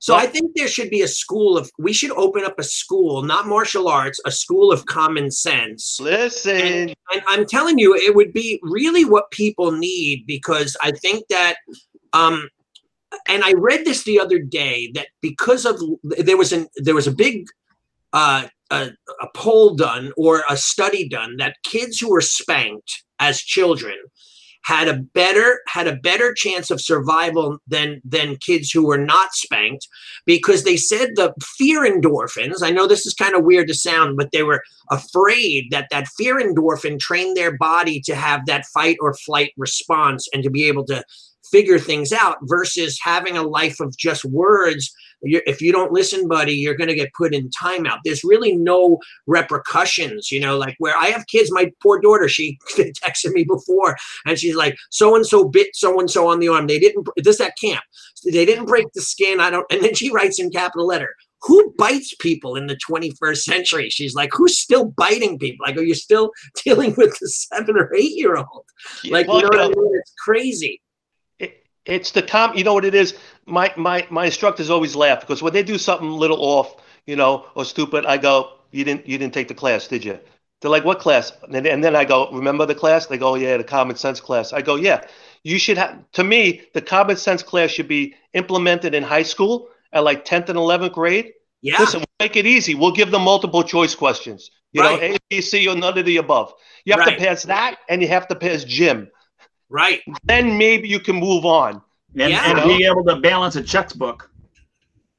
So I think there should be a school of we should open up a school, not martial arts, a school of common sense. Listen, And I'm telling you, it would be really what people need because I think that um and I read this the other day that because of there was an there was a big uh a, a poll done or a study done that kids who were spanked as children had a better had a better chance of survival than than kids who were not spanked because they said the fear endorphins i know this is kind of weird to sound but they were afraid that that fear endorphin trained their body to have that fight or flight response and to be able to figure things out versus having a life of just words. You're, if you don't listen buddy you're going to get put in timeout. There's really no repercussions you know like where i have kids my poor daughter she [laughs] texted me before and she's like so and so bit so and so on the arm. They didn't this at camp. They didn't break the skin i don't and then she writes in capital letter who bites people in the 21st century? She's like who's still biting people? Like are you still [laughs] dealing with the seven or eight year old like you know what I mean? it's crazy. it, it's the com. You know what it is? My my my instructors always laugh because when they do something a little off, you know, or stupid, I go, "You didn't you didn't take the class, did you?" They're like, "What class?" And then, and then I go, "Remember the class?" They go, oh, "Yeah, the common sense class." I go, "Yeah." You should have. To me, the common sense class should be implemented in high school at like 10th and 11th grade. yeah Listen, we'll make it easy. We'll give them multiple choice questions. You know, A, B, C, or none of the above. You have Right. to pass that, and you have to pass gym. Right Then maybe you can move on. And, Yeah. and being able to balance a checkbook.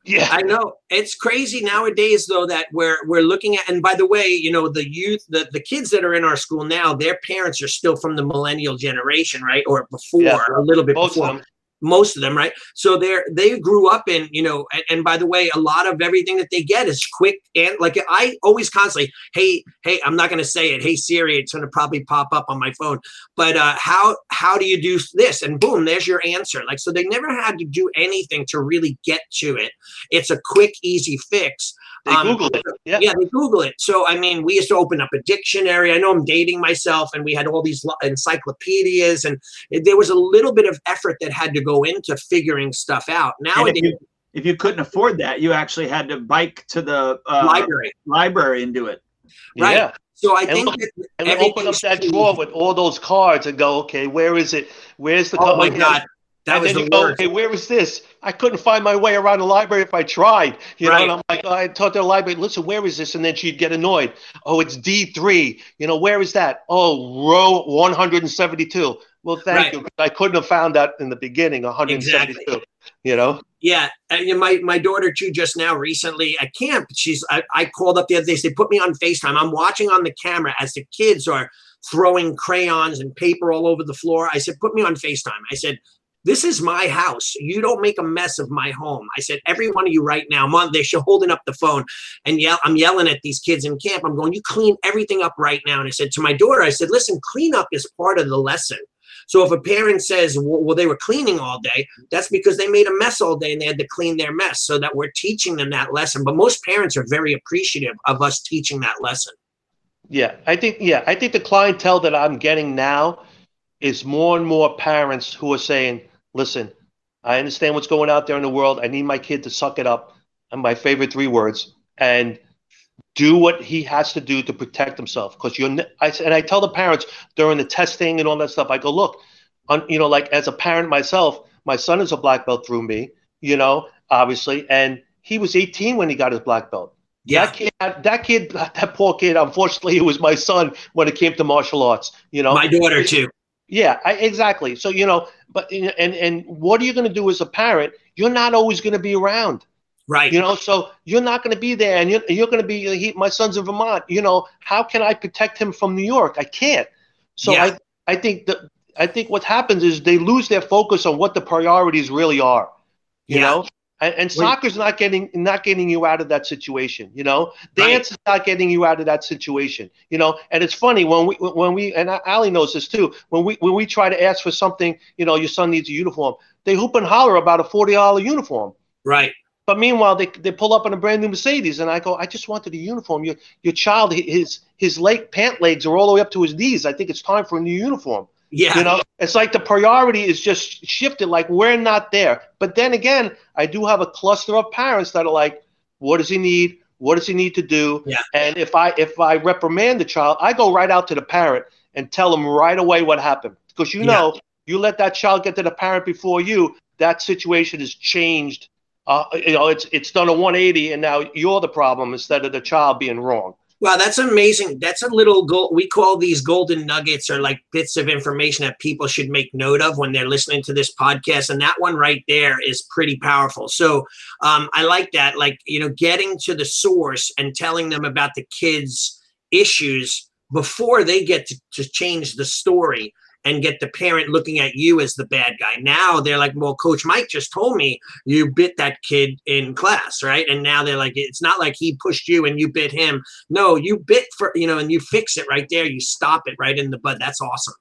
Yeah. I know it's crazy nowadays, though that we're we're looking at. And by the way, you know the youth, the the kids that are in our school now, their parents are still from the millennial generation, right, or before, Yeah. a little bit Most before. Most of them, right? So they're they grew up in, you know, and, and by the way, a lot of everything that they get is quick and like I always constantly, hey, hey, I'm not gonna say it, hey Siri, it's gonna probably pop up on my phone. But uh, how how do you do this? And boom, there's your answer. Like so, they never had to do anything to really get to it. It's a quick, easy fix. They Um, Google it. Yeah. Yeah, they Google it. So, I mean, we used to open up a dictionary. I know I'm dating myself, and we had all these encyclopedias, and there was a little bit of effort that had to go into figuring stuff out. And if Nowadays, you, if you couldn't afford that, you actually had to bike to the uh, library. library and do it. Right. Yeah. So I And think look- that And then open up that drawer with all those cards and go, okay, where is it? Where's the Oh card? my God, that and was then the you go, okay, where is this? I couldn't find my way around the library if I tried. You Right. know, and I'm like, oh, I taught the library, listen, where is this? And then she'd get annoyed. Oh, it's D3. You know, where is that? Oh, row 172. Well, thank Right. you. I couldn't have found that in the beginning, 172. You know? Yeah, and my my daughter too. Just now, recently at camp, she's I, I called up the other day. They put me on Facetime. I'm watching on the camera as the kids are throwing crayons and paper all over the floor. I said, "Put me on Facetime." I said, "This is my house. You don't make a mess of my home." I said, "Every one of you right now, mom." They're holding up the phone and yell. I'm yelling at these kids in camp. I'm going, "You clean everything up right now." And I said to my daughter, "I said, listen, clean up is part of the lesson." So if a parent says, well, they were cleaning all day, that's because they made a mess all day and they had to clean their mess so that we're teaching them that lesson. But most parents are very appreciative of us teaching that lesson. Yeah, I think yeah, I think the clientele that I'm getting now is more and more parents who are saying, "Listen, I understand what's going out there in the world. I need my kid to suck it up." And my favorite three words and do what he has to do to protect himself because you're I, and I tell the parents during the testing and all that stuff I go look on you know like as a parent myself my son is a black belt through me you know obviously and he was 18 when he got his black belt that kid, that kid, that poor kid. Unfortunately, it was my son when it came to martial arts. You know, my daughter too. Yeah, I, exactly. So you know, but and and what are you going to do as a parent? You're not always going to be around. Right. You know, so you're not going to be there, and you're, you're going to be. He, my son's in Vermont. You know, how can I protect him from New York? I can't. So Yeah. I, I think that I think what happens is they lose their focus on what the priorities really are. You Yeah. know, And, and soccer's not getting not getting you out of that situation, you know. Dance right. is not getting you out of that situation, you know. And it's funny when we when we and Allie knows this too. When we when we try to ask for something, you know, your son needs a uniform, they hoop and holler about a forty dollar uniform. Right. But meanwhile, they, they pull up in a brand new Mercedes, and I go, I just wanted a uniform. Your your child, his his leg pant legs are all the way up to his knees. I think it's time for a new uniform. Yeah. You know, it's like the priority is just shifted, like we're not there. But then again, I do have a cluster of parents that are like, what does he need? What does he need to do? Yeah. And if I if I reprimand the child, I go right out to the parent and tell them right away what happened. Because you know, yeah. you let that child get to the parent before you, that situation has changed. Uh, you know, it's it's done a 180, and now you're the problem instead of the child being wrong. Wow, that's amazing. That's a little gold. We call these golden nuggets or like bits of information that people should make note of when they're listening to this podcast. And that one right there is pretty powerful. So um, I like that. Like, you know, getting to the source and telling them about the kids' issues before they get to, to change the story and get the parent looking at you as the bad guy. Now they're like, well, Coach Mike just told me you bit that kid in class, right? And now they're like, it's not like he pushed you and you bit him. No, you bit for, you know, and you fix it right there. You stop it right in the bud. That's awesome.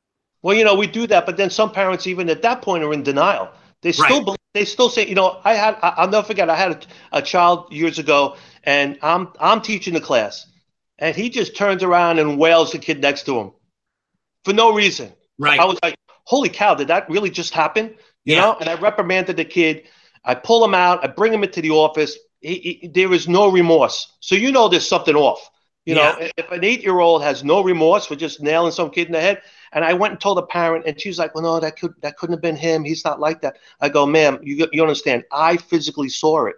Well, you know, we do that, but then some parents, even at that point, are in denial. They still right. believe, they still say, you know, I had I'll never forget. I had a, a child years ago, and I'm I'm teaching the class, and he just turns around and wails the kid next to him for no reason. Right. I was like, holy cow, did that really just happen? You yeah. know? And I reprimanded the kid. I pull him out. I bring him into the office. He, he, there is no remorse. So you know there's something off. You yeah. know, if an eight-year-old has no remorse for just nailing some kid in the head, and I went and told the parent, and she was like, "Well, no, that could that couldn't have been him. He's not like that." I go, "Ma'am, you you understand? I physically saw it,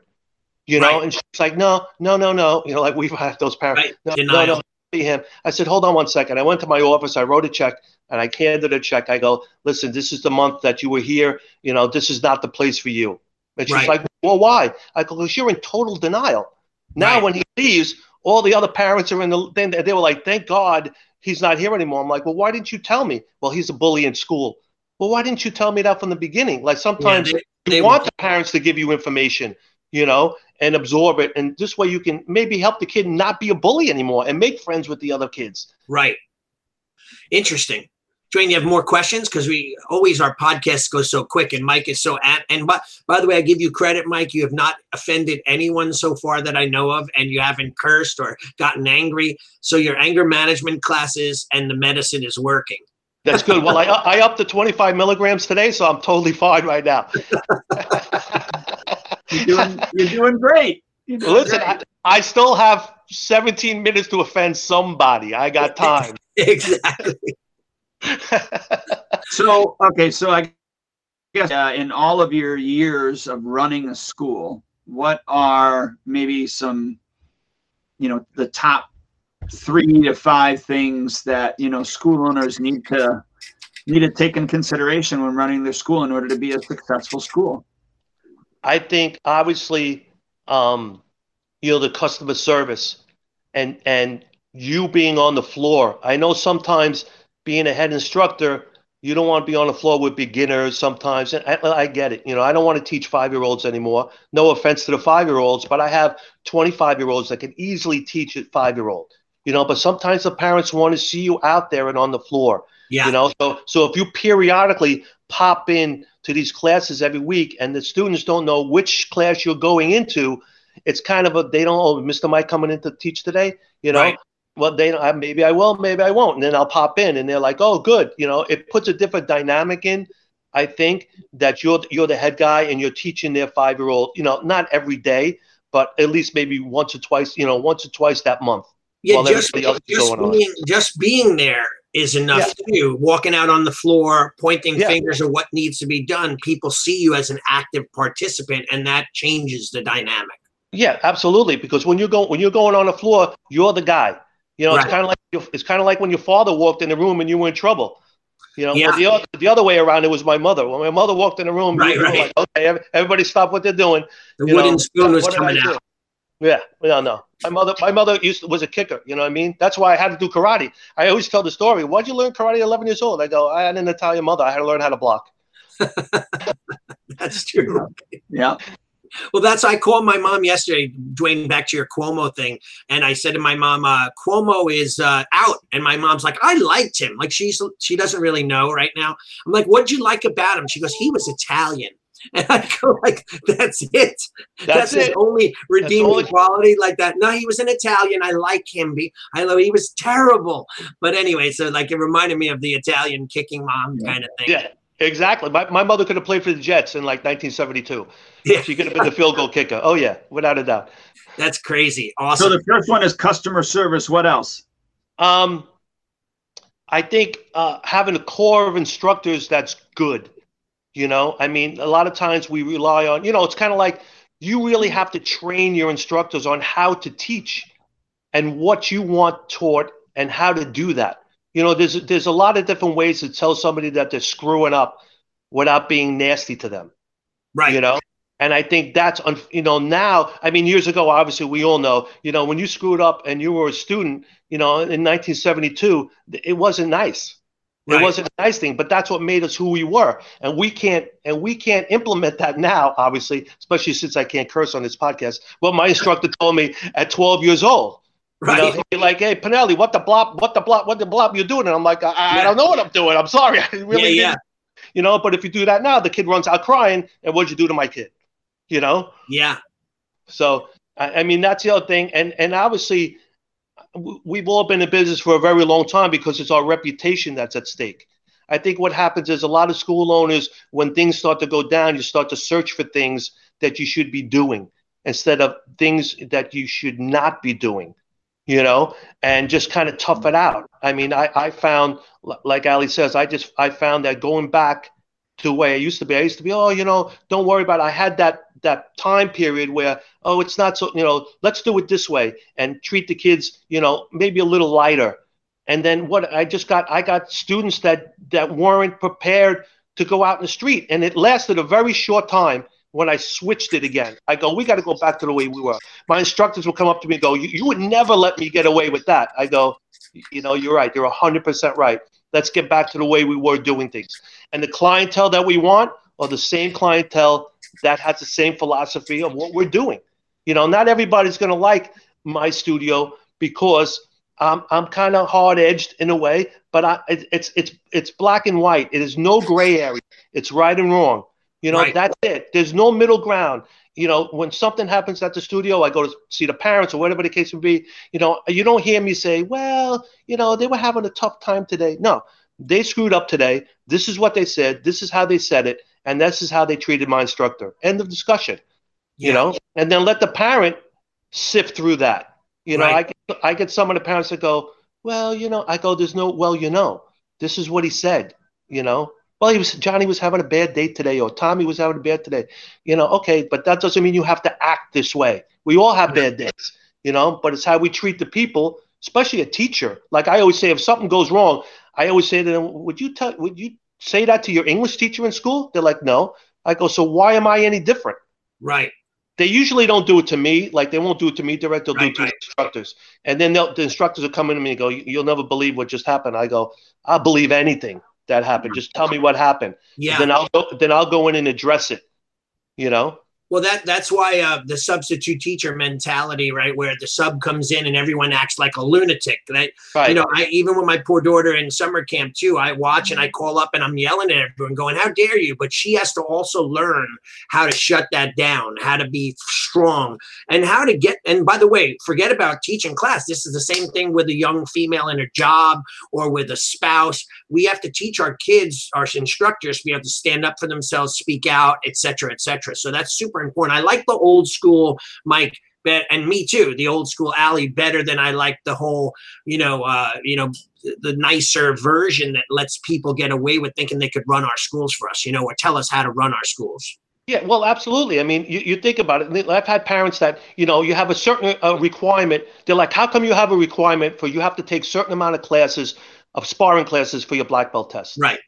you know." Right. And she's like, "No, no, no, no." You know, like we've had those parents. Right. No, no, no, be him. I said, "Hold on one second. I went to my office. I wrote a check and I handed a check. I go, listen, this is the month that you were here. You know, this is not the place for you. And she's right. like, well, why? I go, because you're in total denial. Now, right. when he leaves, all the other parents are in the, then they were like, thank God he's not here anymore. I'm like, well, why didn't you tell me? Well, he's a bully in school. Well, why didn't you tell me that from the beginning? Like sometimes yeah, they, you they want the parents to give you information, you know, and absorb it. And this way you can maybe help the kid not be a bully anymore and make friends with the other kids. Right. Interesting. Duane, you have more questions because we always our podcast goes so quick, and Mike is so at. And by, by the way, I give you credit, Mike. You have not offended anyone so far that I know of, and you haven't cursed or gotten angry. So your anger management classes and the medicine is working. That's good. Well, I [laughs] I upped to 25 milligrams today, so I'm totally fine right now. [laughs] you're doing you're doing great. You're doing Listen, great. I, I still have 17 minutes to offend somebody. I got [laughs] time. exactly. [laughs] so okay, so I guess uh, in all of your years of running a school, what are maybe some, you know, the top three to five things that you know school owners need to need to take in consideration when running their school in order to be a successful school? I think obviously, um, you know, the customer service and and you being on the floor. I know sometimes being a head instructor, you don't want to be on the floor with beginners sometimes. And I, I get it. You know, I don't want to teach five year olds anymore. No offense to the five year olds, but I have 25 year olds that can easily teach a five year old. You know, but sometimes the parents want to see you out there and on the floor. Yeah. You know, so so if you periodically pop in to these classes every week and the students don't know which class you're going into, it's kind of a they don't oh Mr. Mike coming in to teach today, you know. Right well, they I, maybe I will, maybe I won't, and then I'll pop in, and they're like, "Oh, good," you know. It puts a different dynamic in. I think that you're you're the head guy and you're teaching their five year old, you know, not every day, but at least maybe once or twice, you know, once or twice that month. Yeah, just, just being, just being there is enough yeah. too. Walking out on the floor, pointing yeah. fingers at what needs to be done. People see you as an active participant, and that changes the dynamic. Yeah, absolutely. Because when you go when you're going on the floor, you're the guy. You know, right. it's kind of like it's kind of like when your father walked in the room and you were in trouble. You know, yeah. the, other, the other way around, it was my mother. When my mother walked in the room, right, right. Like, okay, everybody stop what they're doing. The you wooden know, spoon was coming out. Yeah, no, no. My mother, my mother used to, was a kicker. You know what I mean? That's why I had to do karate. I always tell the story. Why'd you learn karate at 11 years old? I go, I had an Italian mother. I had to learn how to block. [laughs] That's true. Yeah. Well, that's I called my mom yesterday, Duane, back to your Cuomo thing, and I said to my mom, uh, "Cuomo is uh, out," and my mom's like, "I liked him." Like she's she doesn't really know right now. I'm like, "What'd you like about him?" She goes, "He was Italian." [laughs] And I go like, "That's it. That's, That's it. his only redeeming only- quality." Like that. No, he was an Italian. I like him. I know he was terrible, but anyway, so like it reminded me of the Italian kicking mom kind of thing. Yeah. Exactly. My, my mother could have played for the Jets in like 1972. Yeah. She could have been the field goal kicker. Oh, yeah, without a doubt. That's crazy. Awesome. So the first one is customer service. What else? Um, I think uh, having a core of instructors that's good. You know, I mean, a lot of times we rely on, you know, it's kind of like you really have to train your instructors on how to teach and what you want taught and how to do that you know, there's there's a lot of different ways to tell somebody that they're screwing up without being nasty to them. Right. You know, and I think that's un, you know now. I mean, years ago, obviously, we all know. You know, when you screwed up and you were a student, you know, in 1972, it wasn't nice. Right. It wasn't a nice thing, but that's what made us who we were, and we can't and we can't implement that now, obviously, especially since I can't curse on this podcast. Well, my instructor told me at 12 years old. Right. You know, he'd be like, "Hey, Pinellie, what the blob? What the blob? What the blob you doing?" And I'm like, "I, yeah. Don't know what I'm doing. I'm sorry. [laughs] I really yeah, yeah. You know, but if you do that now, the kid runs out crying. And what'd you do to my kid? You know? Yeah. So I, I mean, that's the other thing, and and obviously, we've all been in business for a very long time because it's our reputation that's at stake. I think what happens is a lot of school owners, when things start to go down, you start to search for things that you should be doing instead of things that you should not be doing you know, and just kind of tough it out. I mean, I, I found, like Allie says, I just, I found that going back to the way I used to be, I used to be, oh, you know, don't worry about it. I had that, that time period where, oh, it's not so, you know, let's do it this way and treat the kids, you know, maybe a little lighter. And then what I just got, I got students that, that weren't prepared to go out in the street. And it lasted a very short time when I switched it again. I go, we got to go back to the way we were. My instructors will come up to me and go, you, would never let me get away with that. I go, you know, you're right. You're 100% right. Let's get back to the way we were doing things. And the clientele that we want are the same clientele that has the same philosophy of what we're doing. You know, not everybody's going to like my studio because I'm, I'm kind of hard edged in a way, but I, it, it's, it's, it's black and white. It is no gray area. It's right and wrong. You know, right. that's it. There's no middle ground. You know, when something happens at the studio, I go to see the parents or whatever the case may be. You know, you don't hear me say, well, you know, they were having a tough time today. No, they screwed up today. This is what they said. This is how they said it. And this is how they treated my instructor. End of discussion. Yeah. You know, and then let the parent sift through that. You know, right. I, get, I get some of the parents that go, well, you know, I go, there's no, well, you know, this is what he said, you know, well, he was Johnny was having a bad day today, or Tommy was having a bad today. You know, okay, but that doesn't mean you have to act this way. We all have bad days, you know, but it's how we treat the people, especially a teacher. Like I always say, if something goes wrong, I always say to them, "Would you tell? Would you say that to your English teacher in school?" They're like, "No." I go, "So why am I any different?" Right. They usually don't do it to me. Like they won't do it to me direct. They'll right, do it to right. instructors, and then the instructors will come in to me and go, "You'll never believe what just happened." I go, "I'll believe anything." That happened. Just tell me what happened. Yeah. Then I'll go, then I'll go in and address it. You know. Well, that that's why uh, the substitute teacher mentality, right, where the sub comes in and everyone acts like a lunatic. That right. you know, I even with my poor daughter in summer camp too, I watch and I call up and I'm yelling at everyone, going, "How dare you!" But she has to also learn how to shut that down, how to be strong, and how to get. And by the way, forget about teaching class. This is the same thing with a young female in a job or with a spouse. We have to teach our kids, our instructors, to be able to stand up for themselves, speak out, etc., etc. So that's super important. I like the old school Mike and me too, the old school allie better than I like the whole, you know, uh, you know, the nicer version that lets people get away with thinking they could run our schools for us, you know, or tell us how to run our schools. Yeah, well, absolutely. I mean, you, you think about it. I've had parents that, you know, you have a certain uh, requirement. They're like, how come you have a requirement for you have to take certain amount of classes of sparring classes for your black belt test? Right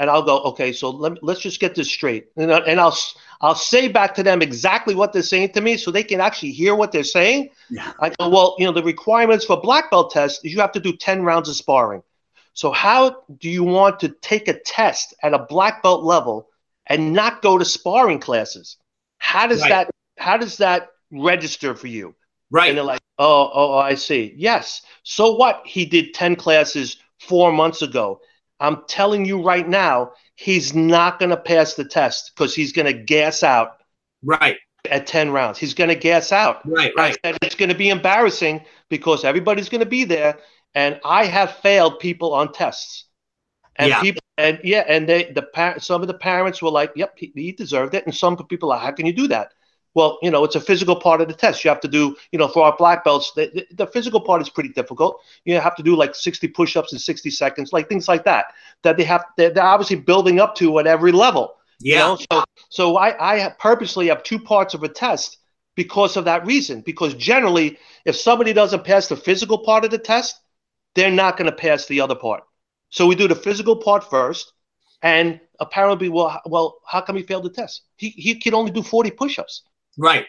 and I'll go, okay, so let, let's just get this straight. And, I, and I'll I'll say back to them exactly what they're saying to me so they can actually hear what they're saying. Yeah. I go, well, you know, the requirements for black belt test is you have to do 10 rounds of sparring. So how do you want to take a test at a black belt level and not go to sparring classes? How does right. that how does that register for you? Right. And they're like, oh, oh, oh, I see. Yes. So what? He did 10 classes four months ago. I'm telling you right now, he's not going to pass the test because he's going to gas out right at 10 rounds. He's going to gas out. Right, right. And it's going to be embarrassing because everybody's going to be there. And I have failed people on tests. And Yeah. people, and yeah, and they, the par- some of the parents were like, yep, he, he deserved it. And some people are, like, how can you do that? Well, you know, it's a physical part of the test. You have to do, you know, for our black belts, the, the, physical part is pretty difficult. You have to do like 60 push ups in 60 seconds, like things like that, that they have, they're, they're obviously building up to at every level. You Yeah. know, so so I, I purposely have two parts of a test because of that reason. Because generally, if somebody doesn't pass the physical part of the test, they're not going to pass the other part. So we do the physical part first, and apparently, well, well, how come he failed the test? He he can only do forty push-ups. Right.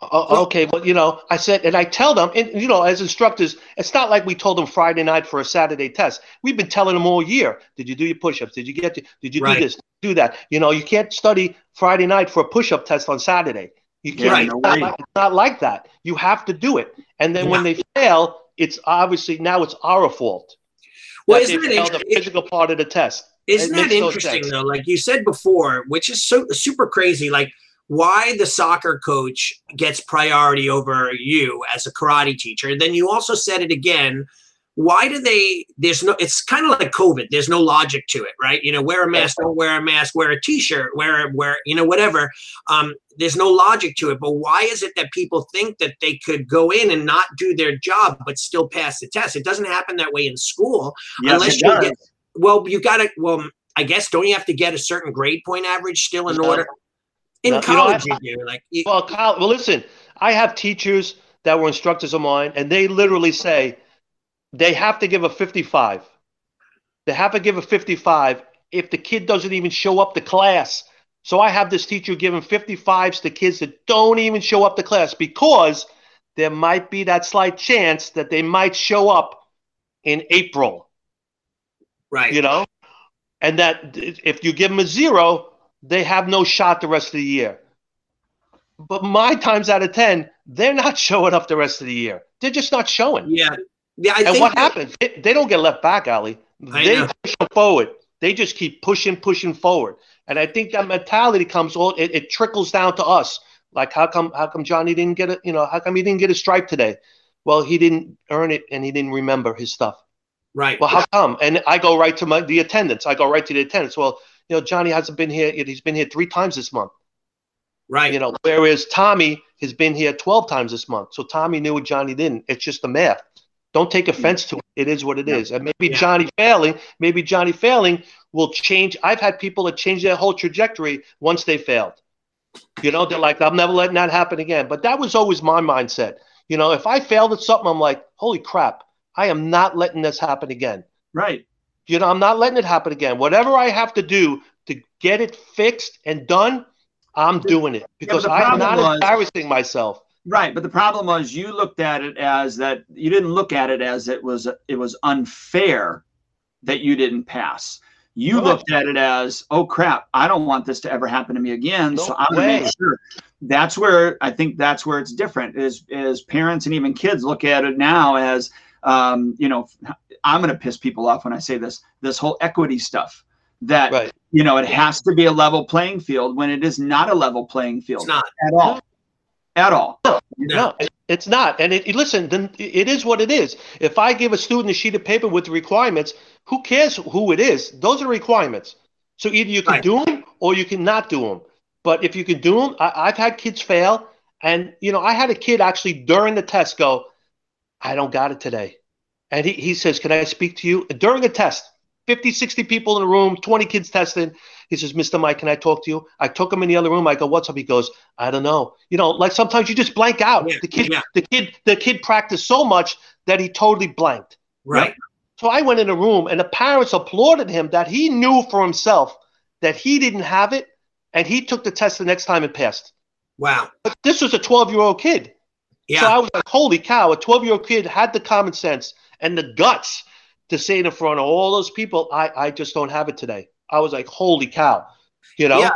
Uh, okay, well, you know, I said, and I tell them, and you know, as instructors, it's not like we told them Friday night for a Saturday test. We've been telling them all year. Did you do your push-ups? Did you get? To, did you Right. do this? Do that? You know, you can't study Friday night for a push-up test on Saturday. You can't. Yeah, it's, not like, it's not like that. You have to do it, and then when they fail, it's obviously now it's our fault. Well, that isn't they it the physical part of the test? Isn't It that makes no interesting though? Like you said before, which is so super crazy. Like why the soccer coach gets priority over you as a karate teacher. And Then you also said it again. Why do they? There's no. It's kind of like COVID. There's no logic to it, right? You know, wear a mask, don't wear a mask, wear a t-shirt, wear wear you know whatever. Um, there's no logic to it. But why is it that people think that they could go in and not do their job but still pass the test? It doesn't happen that way in school Yes, unless you does. get well you got to well i guess don't you have to get a certain grade point average still in No. order in No, you know, college I- you do like you, Well, Kyle, well, listen, I have teachers that were instructors of mine, and they literally say they have to give a 55. They have to give a 55 if the kid doesn't even show up to class. So I have this teacher giving 55s to kids that don't even show up to class because there might be that slight chance that they might show up in April right you know, and that if you give them a zero, they have no shot the rest of the year. But my times out of 10, they're not [laughs] showing up the rest of the year. They're just not showing. yeah yeah i and think what that- happens? They, they don't get left back, Allie. I They know. push forward. They just keep pushing, pushing forward. And I think that mentality comes all it, it trickles down to us. Like how come how come Johnny didn't get it? You know, how come he didn't get a stripe today? Well, he didn't earn it and he didn't remember his stuff. right Well, how come? And I go right to my the attendance. I go right to the attendance. Well, you know, Johnny hasn't been here. Yet. He's been here three times this month. right You know, whereas Tommy has been here twelve times this month. So Tommy knew what Johnny didn't. It's just the math. Don't take hmm. offense to it. It is what it is. And maybe Yeah. Johnny failing, maybe Johnny failing will change. I've had people that change their whole trajectory once they failed. You know, they're like, I'm never letting that happen again. But that was always my mindset. You know, if I failed at something, I'm like, holy crap, I am not letting this happen again. Right. You know, I'm not letting it happen again. Whatever I have to do to get it fixed and done, I'm doing it because the I'm not was- embarrassing myself. Right, but the problem was you looked at it as that you didn't look at it as it was it was unfair that you didn't pass. You looked at it as, oh crap, I don't want this to ever happen to me again. so No I'm gonna make sure. That's where I think that's where it's different. Is is parents and even kids look at it now as um, you know, I'm gonna piss people off when I say this, this whole equity stuff. That Right. you know, it has to be a level playing field when it is not a level playing field it's not at all. At all. no, No, it's not. And it, listen, then it is what it is. If I give a student a sheet of paper with the requirements, who cares who it is? Those are requirements. So either you can Right. do them or you can not do them. But if you can do them, I, I've had kids fail. And, you know, I had a kid actually during the test go, I don't got it today. And he, he says, Can I speak to you? During a test, 50, 60 people in the room, 20 kids testing. He says, Mr. Mike, can I talk to you? I took him in the other room. I go, What's up? He goes, I don't know. You know, like sometimes you just blank out. Yeah, the kid, yeah. the kid, the kid practiced so much that he totally blanked. right So I went in a room and the parents applauded him that he knew for himself that he didn't have it and he took the test the next time and passed. wow But this was a 12 year old kid. yeah So I was like, holy cow, a 12 year old kid had the common sense and the guts to say in front of all those people, I, I just don't have it today. I was like, holy cow. You know? Yeah.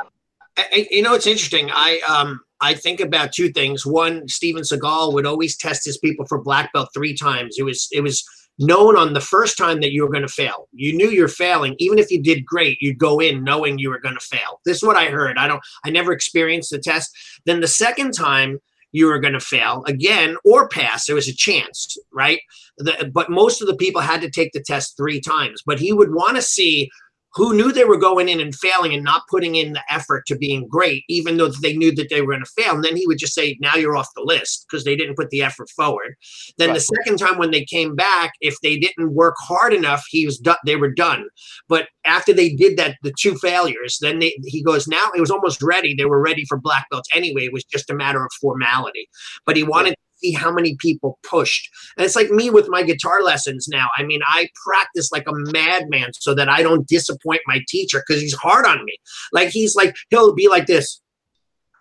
I- you know, it's interesting. I um I think about two things. One, Steven Seagal would always test his people for black belt three times. It was it was known on the first time that you were going to fail. You knew you're failing. Even if you did great, you'd go in knowing you were going to fail. This is what I heard. I don't, I never experienced the test. Then the second time you were going to fail again or pass, there was a chance, right? The, but most of the people had to take the test three times. But he would want to see who knew they were going in and failing and not putting in the effort to being great, even though they knew that they were going to fail. And then he would just say, now you're off the list because they didn't put the effort forward. Then right. the second time when they came back, if they didn't work hard enough, he was done. They were done. But after they did that, the two failures, then they, he goes, now it was almost ready. They were ready for black belts anyway. It was just a matter of formality. But he wanted see how many people pushed. And it's like me with my guitar lessons now. I mean, I practice like a madman so that I don't disappoint my teacher because he's hard on me. Like he's like, he'll be like this.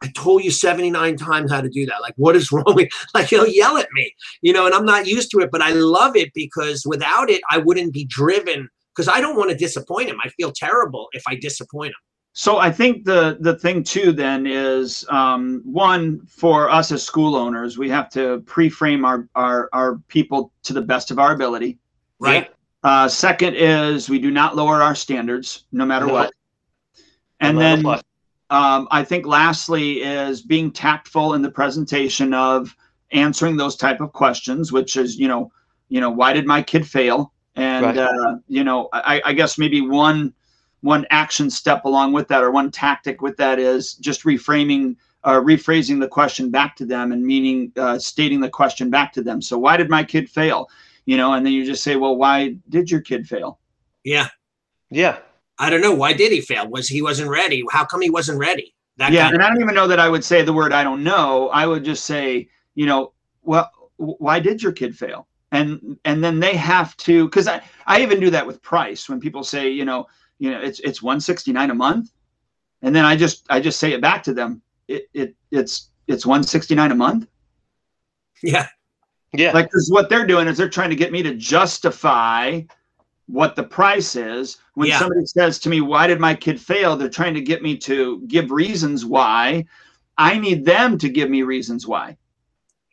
I told you 79 times how to do that. Like, what is [laughs] wrong with like he'll yell at me, you know, and I'm not used to it, but I love it because without it, I wouldn't be driven because I don't want to disappoint him. I feel terrible if I disappoint him. So I think the the thing too then is um, one for us as school owners, we have to pre-frame our our, our people to the best of our ability. Right. Uh, second is we do not lower our standards no matter no. what. And no then um, I think lastly is being tactful in the presentation of answering those type of questions, which is you know you know why did my kid fail? And right. uh, you know I, I guess maybe one one action step along with that or one tactic with that is just reframing uh, rephrasing the question back to them and meaning uh, stating the question back to them. So why did my kid fail? You know and then you just say well why did your kid fail? Yeah. Yeah. I don't know. Why did he fail? Was he wasn't ready? How come he wasn't ready? That yeah and i don't even know that i would say the word i don't know. I would just say you know well why did your kid fail? And and then they have to because i i even do that with price. When people say you know you know it's it's 169 a month. And then i just i just say it back to them. It, it it's it's 169 a month. Yeah. Yeah. Like because what they're doing is they're trying to get me to justify what the price is. When yeah. somebody says to me why did my kid fail? They're trying to get me to give reasons why. I need them to give me reasons why.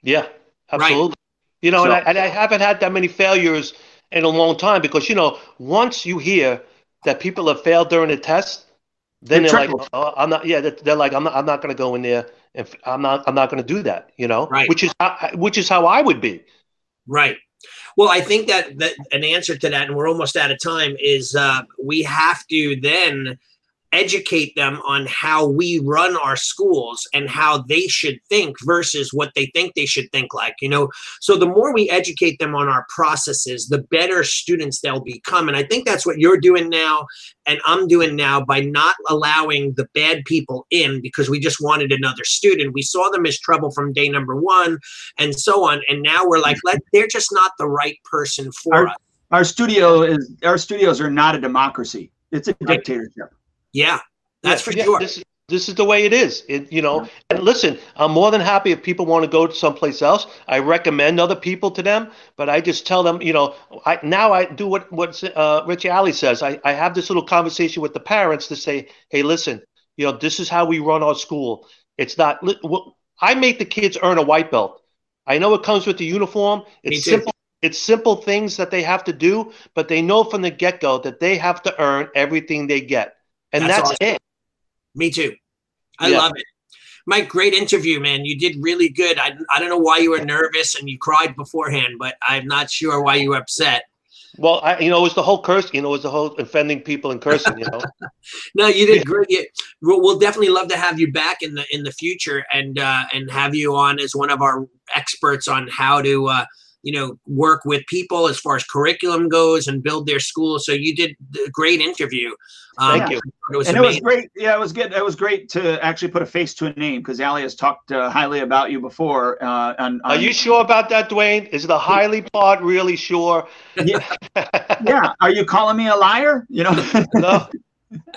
Yeah absolutely. Right. you know so, and, I, and i haven't had that many failures in a long time because you know once you hear that people have failed during the test, then they're, they're like, oh, I'm not. Yeah, they're, they're, like, I'm not. I'm not going to go in there, and I'm not. I'm not going to do that. You know, right? Which is how, which is how I would be. Right. Well, I think that that an answer to that, and we're almost out of time, is uh, we have to then educate them on how we run our schools and how they should think versus what they think they should think like you know? So the more we educate them on our processes the better students they'll become. And i think that's what you're doing now and i'm doing now by not allowing the bad people in because we just wanted another student. We saw them as trouble from day number one and so on. And now we're like let they're just not the right person for our, us. our studio is our studios are not a democracy. It's a dictatorship yeah, that's yeah, for yeah, sure. This, this is the way it is. It, you know, and listen, I'm more than happy if people want to go to someplace else. I recommend other people to them, but I just tell them, you know, I now I do what what uh, Richie Alley says. I, I have this little conversation with the parents to say, hey, listen, you know, this is how we run our school. It's not. I make the kids earn a white belt. I know it comes with the uniform. It's simple. It's simple things that they have to do, but they know from the get go that they have to earn everything they get. And that's, that's awesome. it. Me too. I yeah. love it. Mike, great interview, man. You did really good. I, I don't know why you were nervous and you cried beforehand, but I'm not sure why you were upset. Well, I, you know, it was the whole curse. You know, it was the whole offending people and cursing. You know. [laughs] no, you did great. We'll, we'll, definitely love to have you back in the in the future and uh, and have you on as one of our experts on how to uh, you know work with people as far as curriculum goes and build their school. So you did a great interview. Um, thank you. It was and amazing. it was great yeah it was good it was great to actually put a face to a name because allie has talked uh, highly about you before uh, on, on, are you sure about that duane? Is the highly part really sure? Yeah. yeah. Are you calling me a liar? You know? [laughs] No.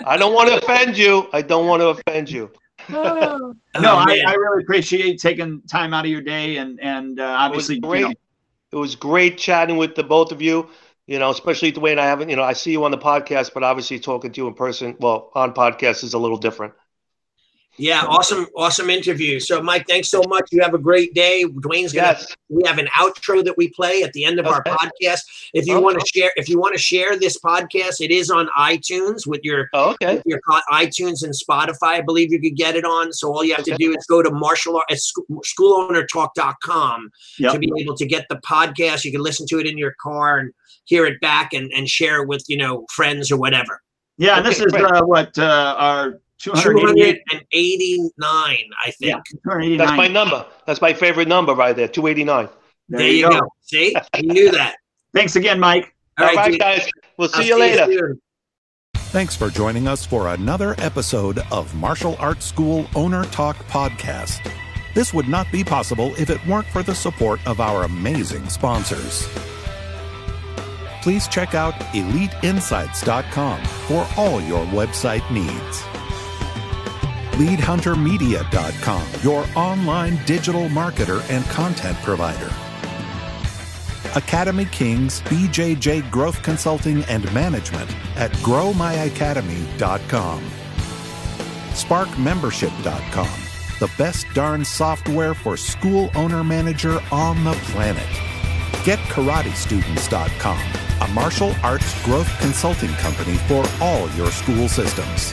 I don't want to offend you. I don't want to offend you. No, I, I, really appreciate taking time out of your day and and uh, obviously great. You know, it was great chatting with the both of you. You know, especially Duane. I haven't, you know, I see you on the podcast, but obviously talking to you in person, well, on podcast is a little different. Yeah, awesome, awesome interview. So, Mike, thanks so much. You have a great day. Duane's gonna. Yes. We have an outro that we play at the end of our podcast. If you Okay. want to share, if you want to share this podcast, it is on iTunes with your Oh, okay. with your iTunes and Spotify. I believe you could get it on. So all you have to do is go to martial art at school, schoolownertalk.com Yep. to be able to get the podcast. You can listen to it in your car and hear it back and, and share it with you know friends or whatever. Yeah, and this is uh, what uh, our 289, I think. Yeah, 289. That's my number. That's my favorite number right there. Two eighty nine. There, There, you go. See, you knew that. Thanks again, Mike. All All right, dude. guys. We'll I'll see you later. soon. Thanks for joining us for another episode of Martial Arts School Owner Talk Podcast. This would not be possible if it weren't for the support of our amazing sponsors. Please check out EliteInsights.com for all your website needs. LeadHunterMedia.com, your online digital marketer and content provider. Academy Kings BJJ Growth Consulting and Management at growmyacademy.com. SparkMembership.com, the best darn software for school owner manager on the planet. GetKarateStudents.com, a martial arts growth consulting company for all your school systems.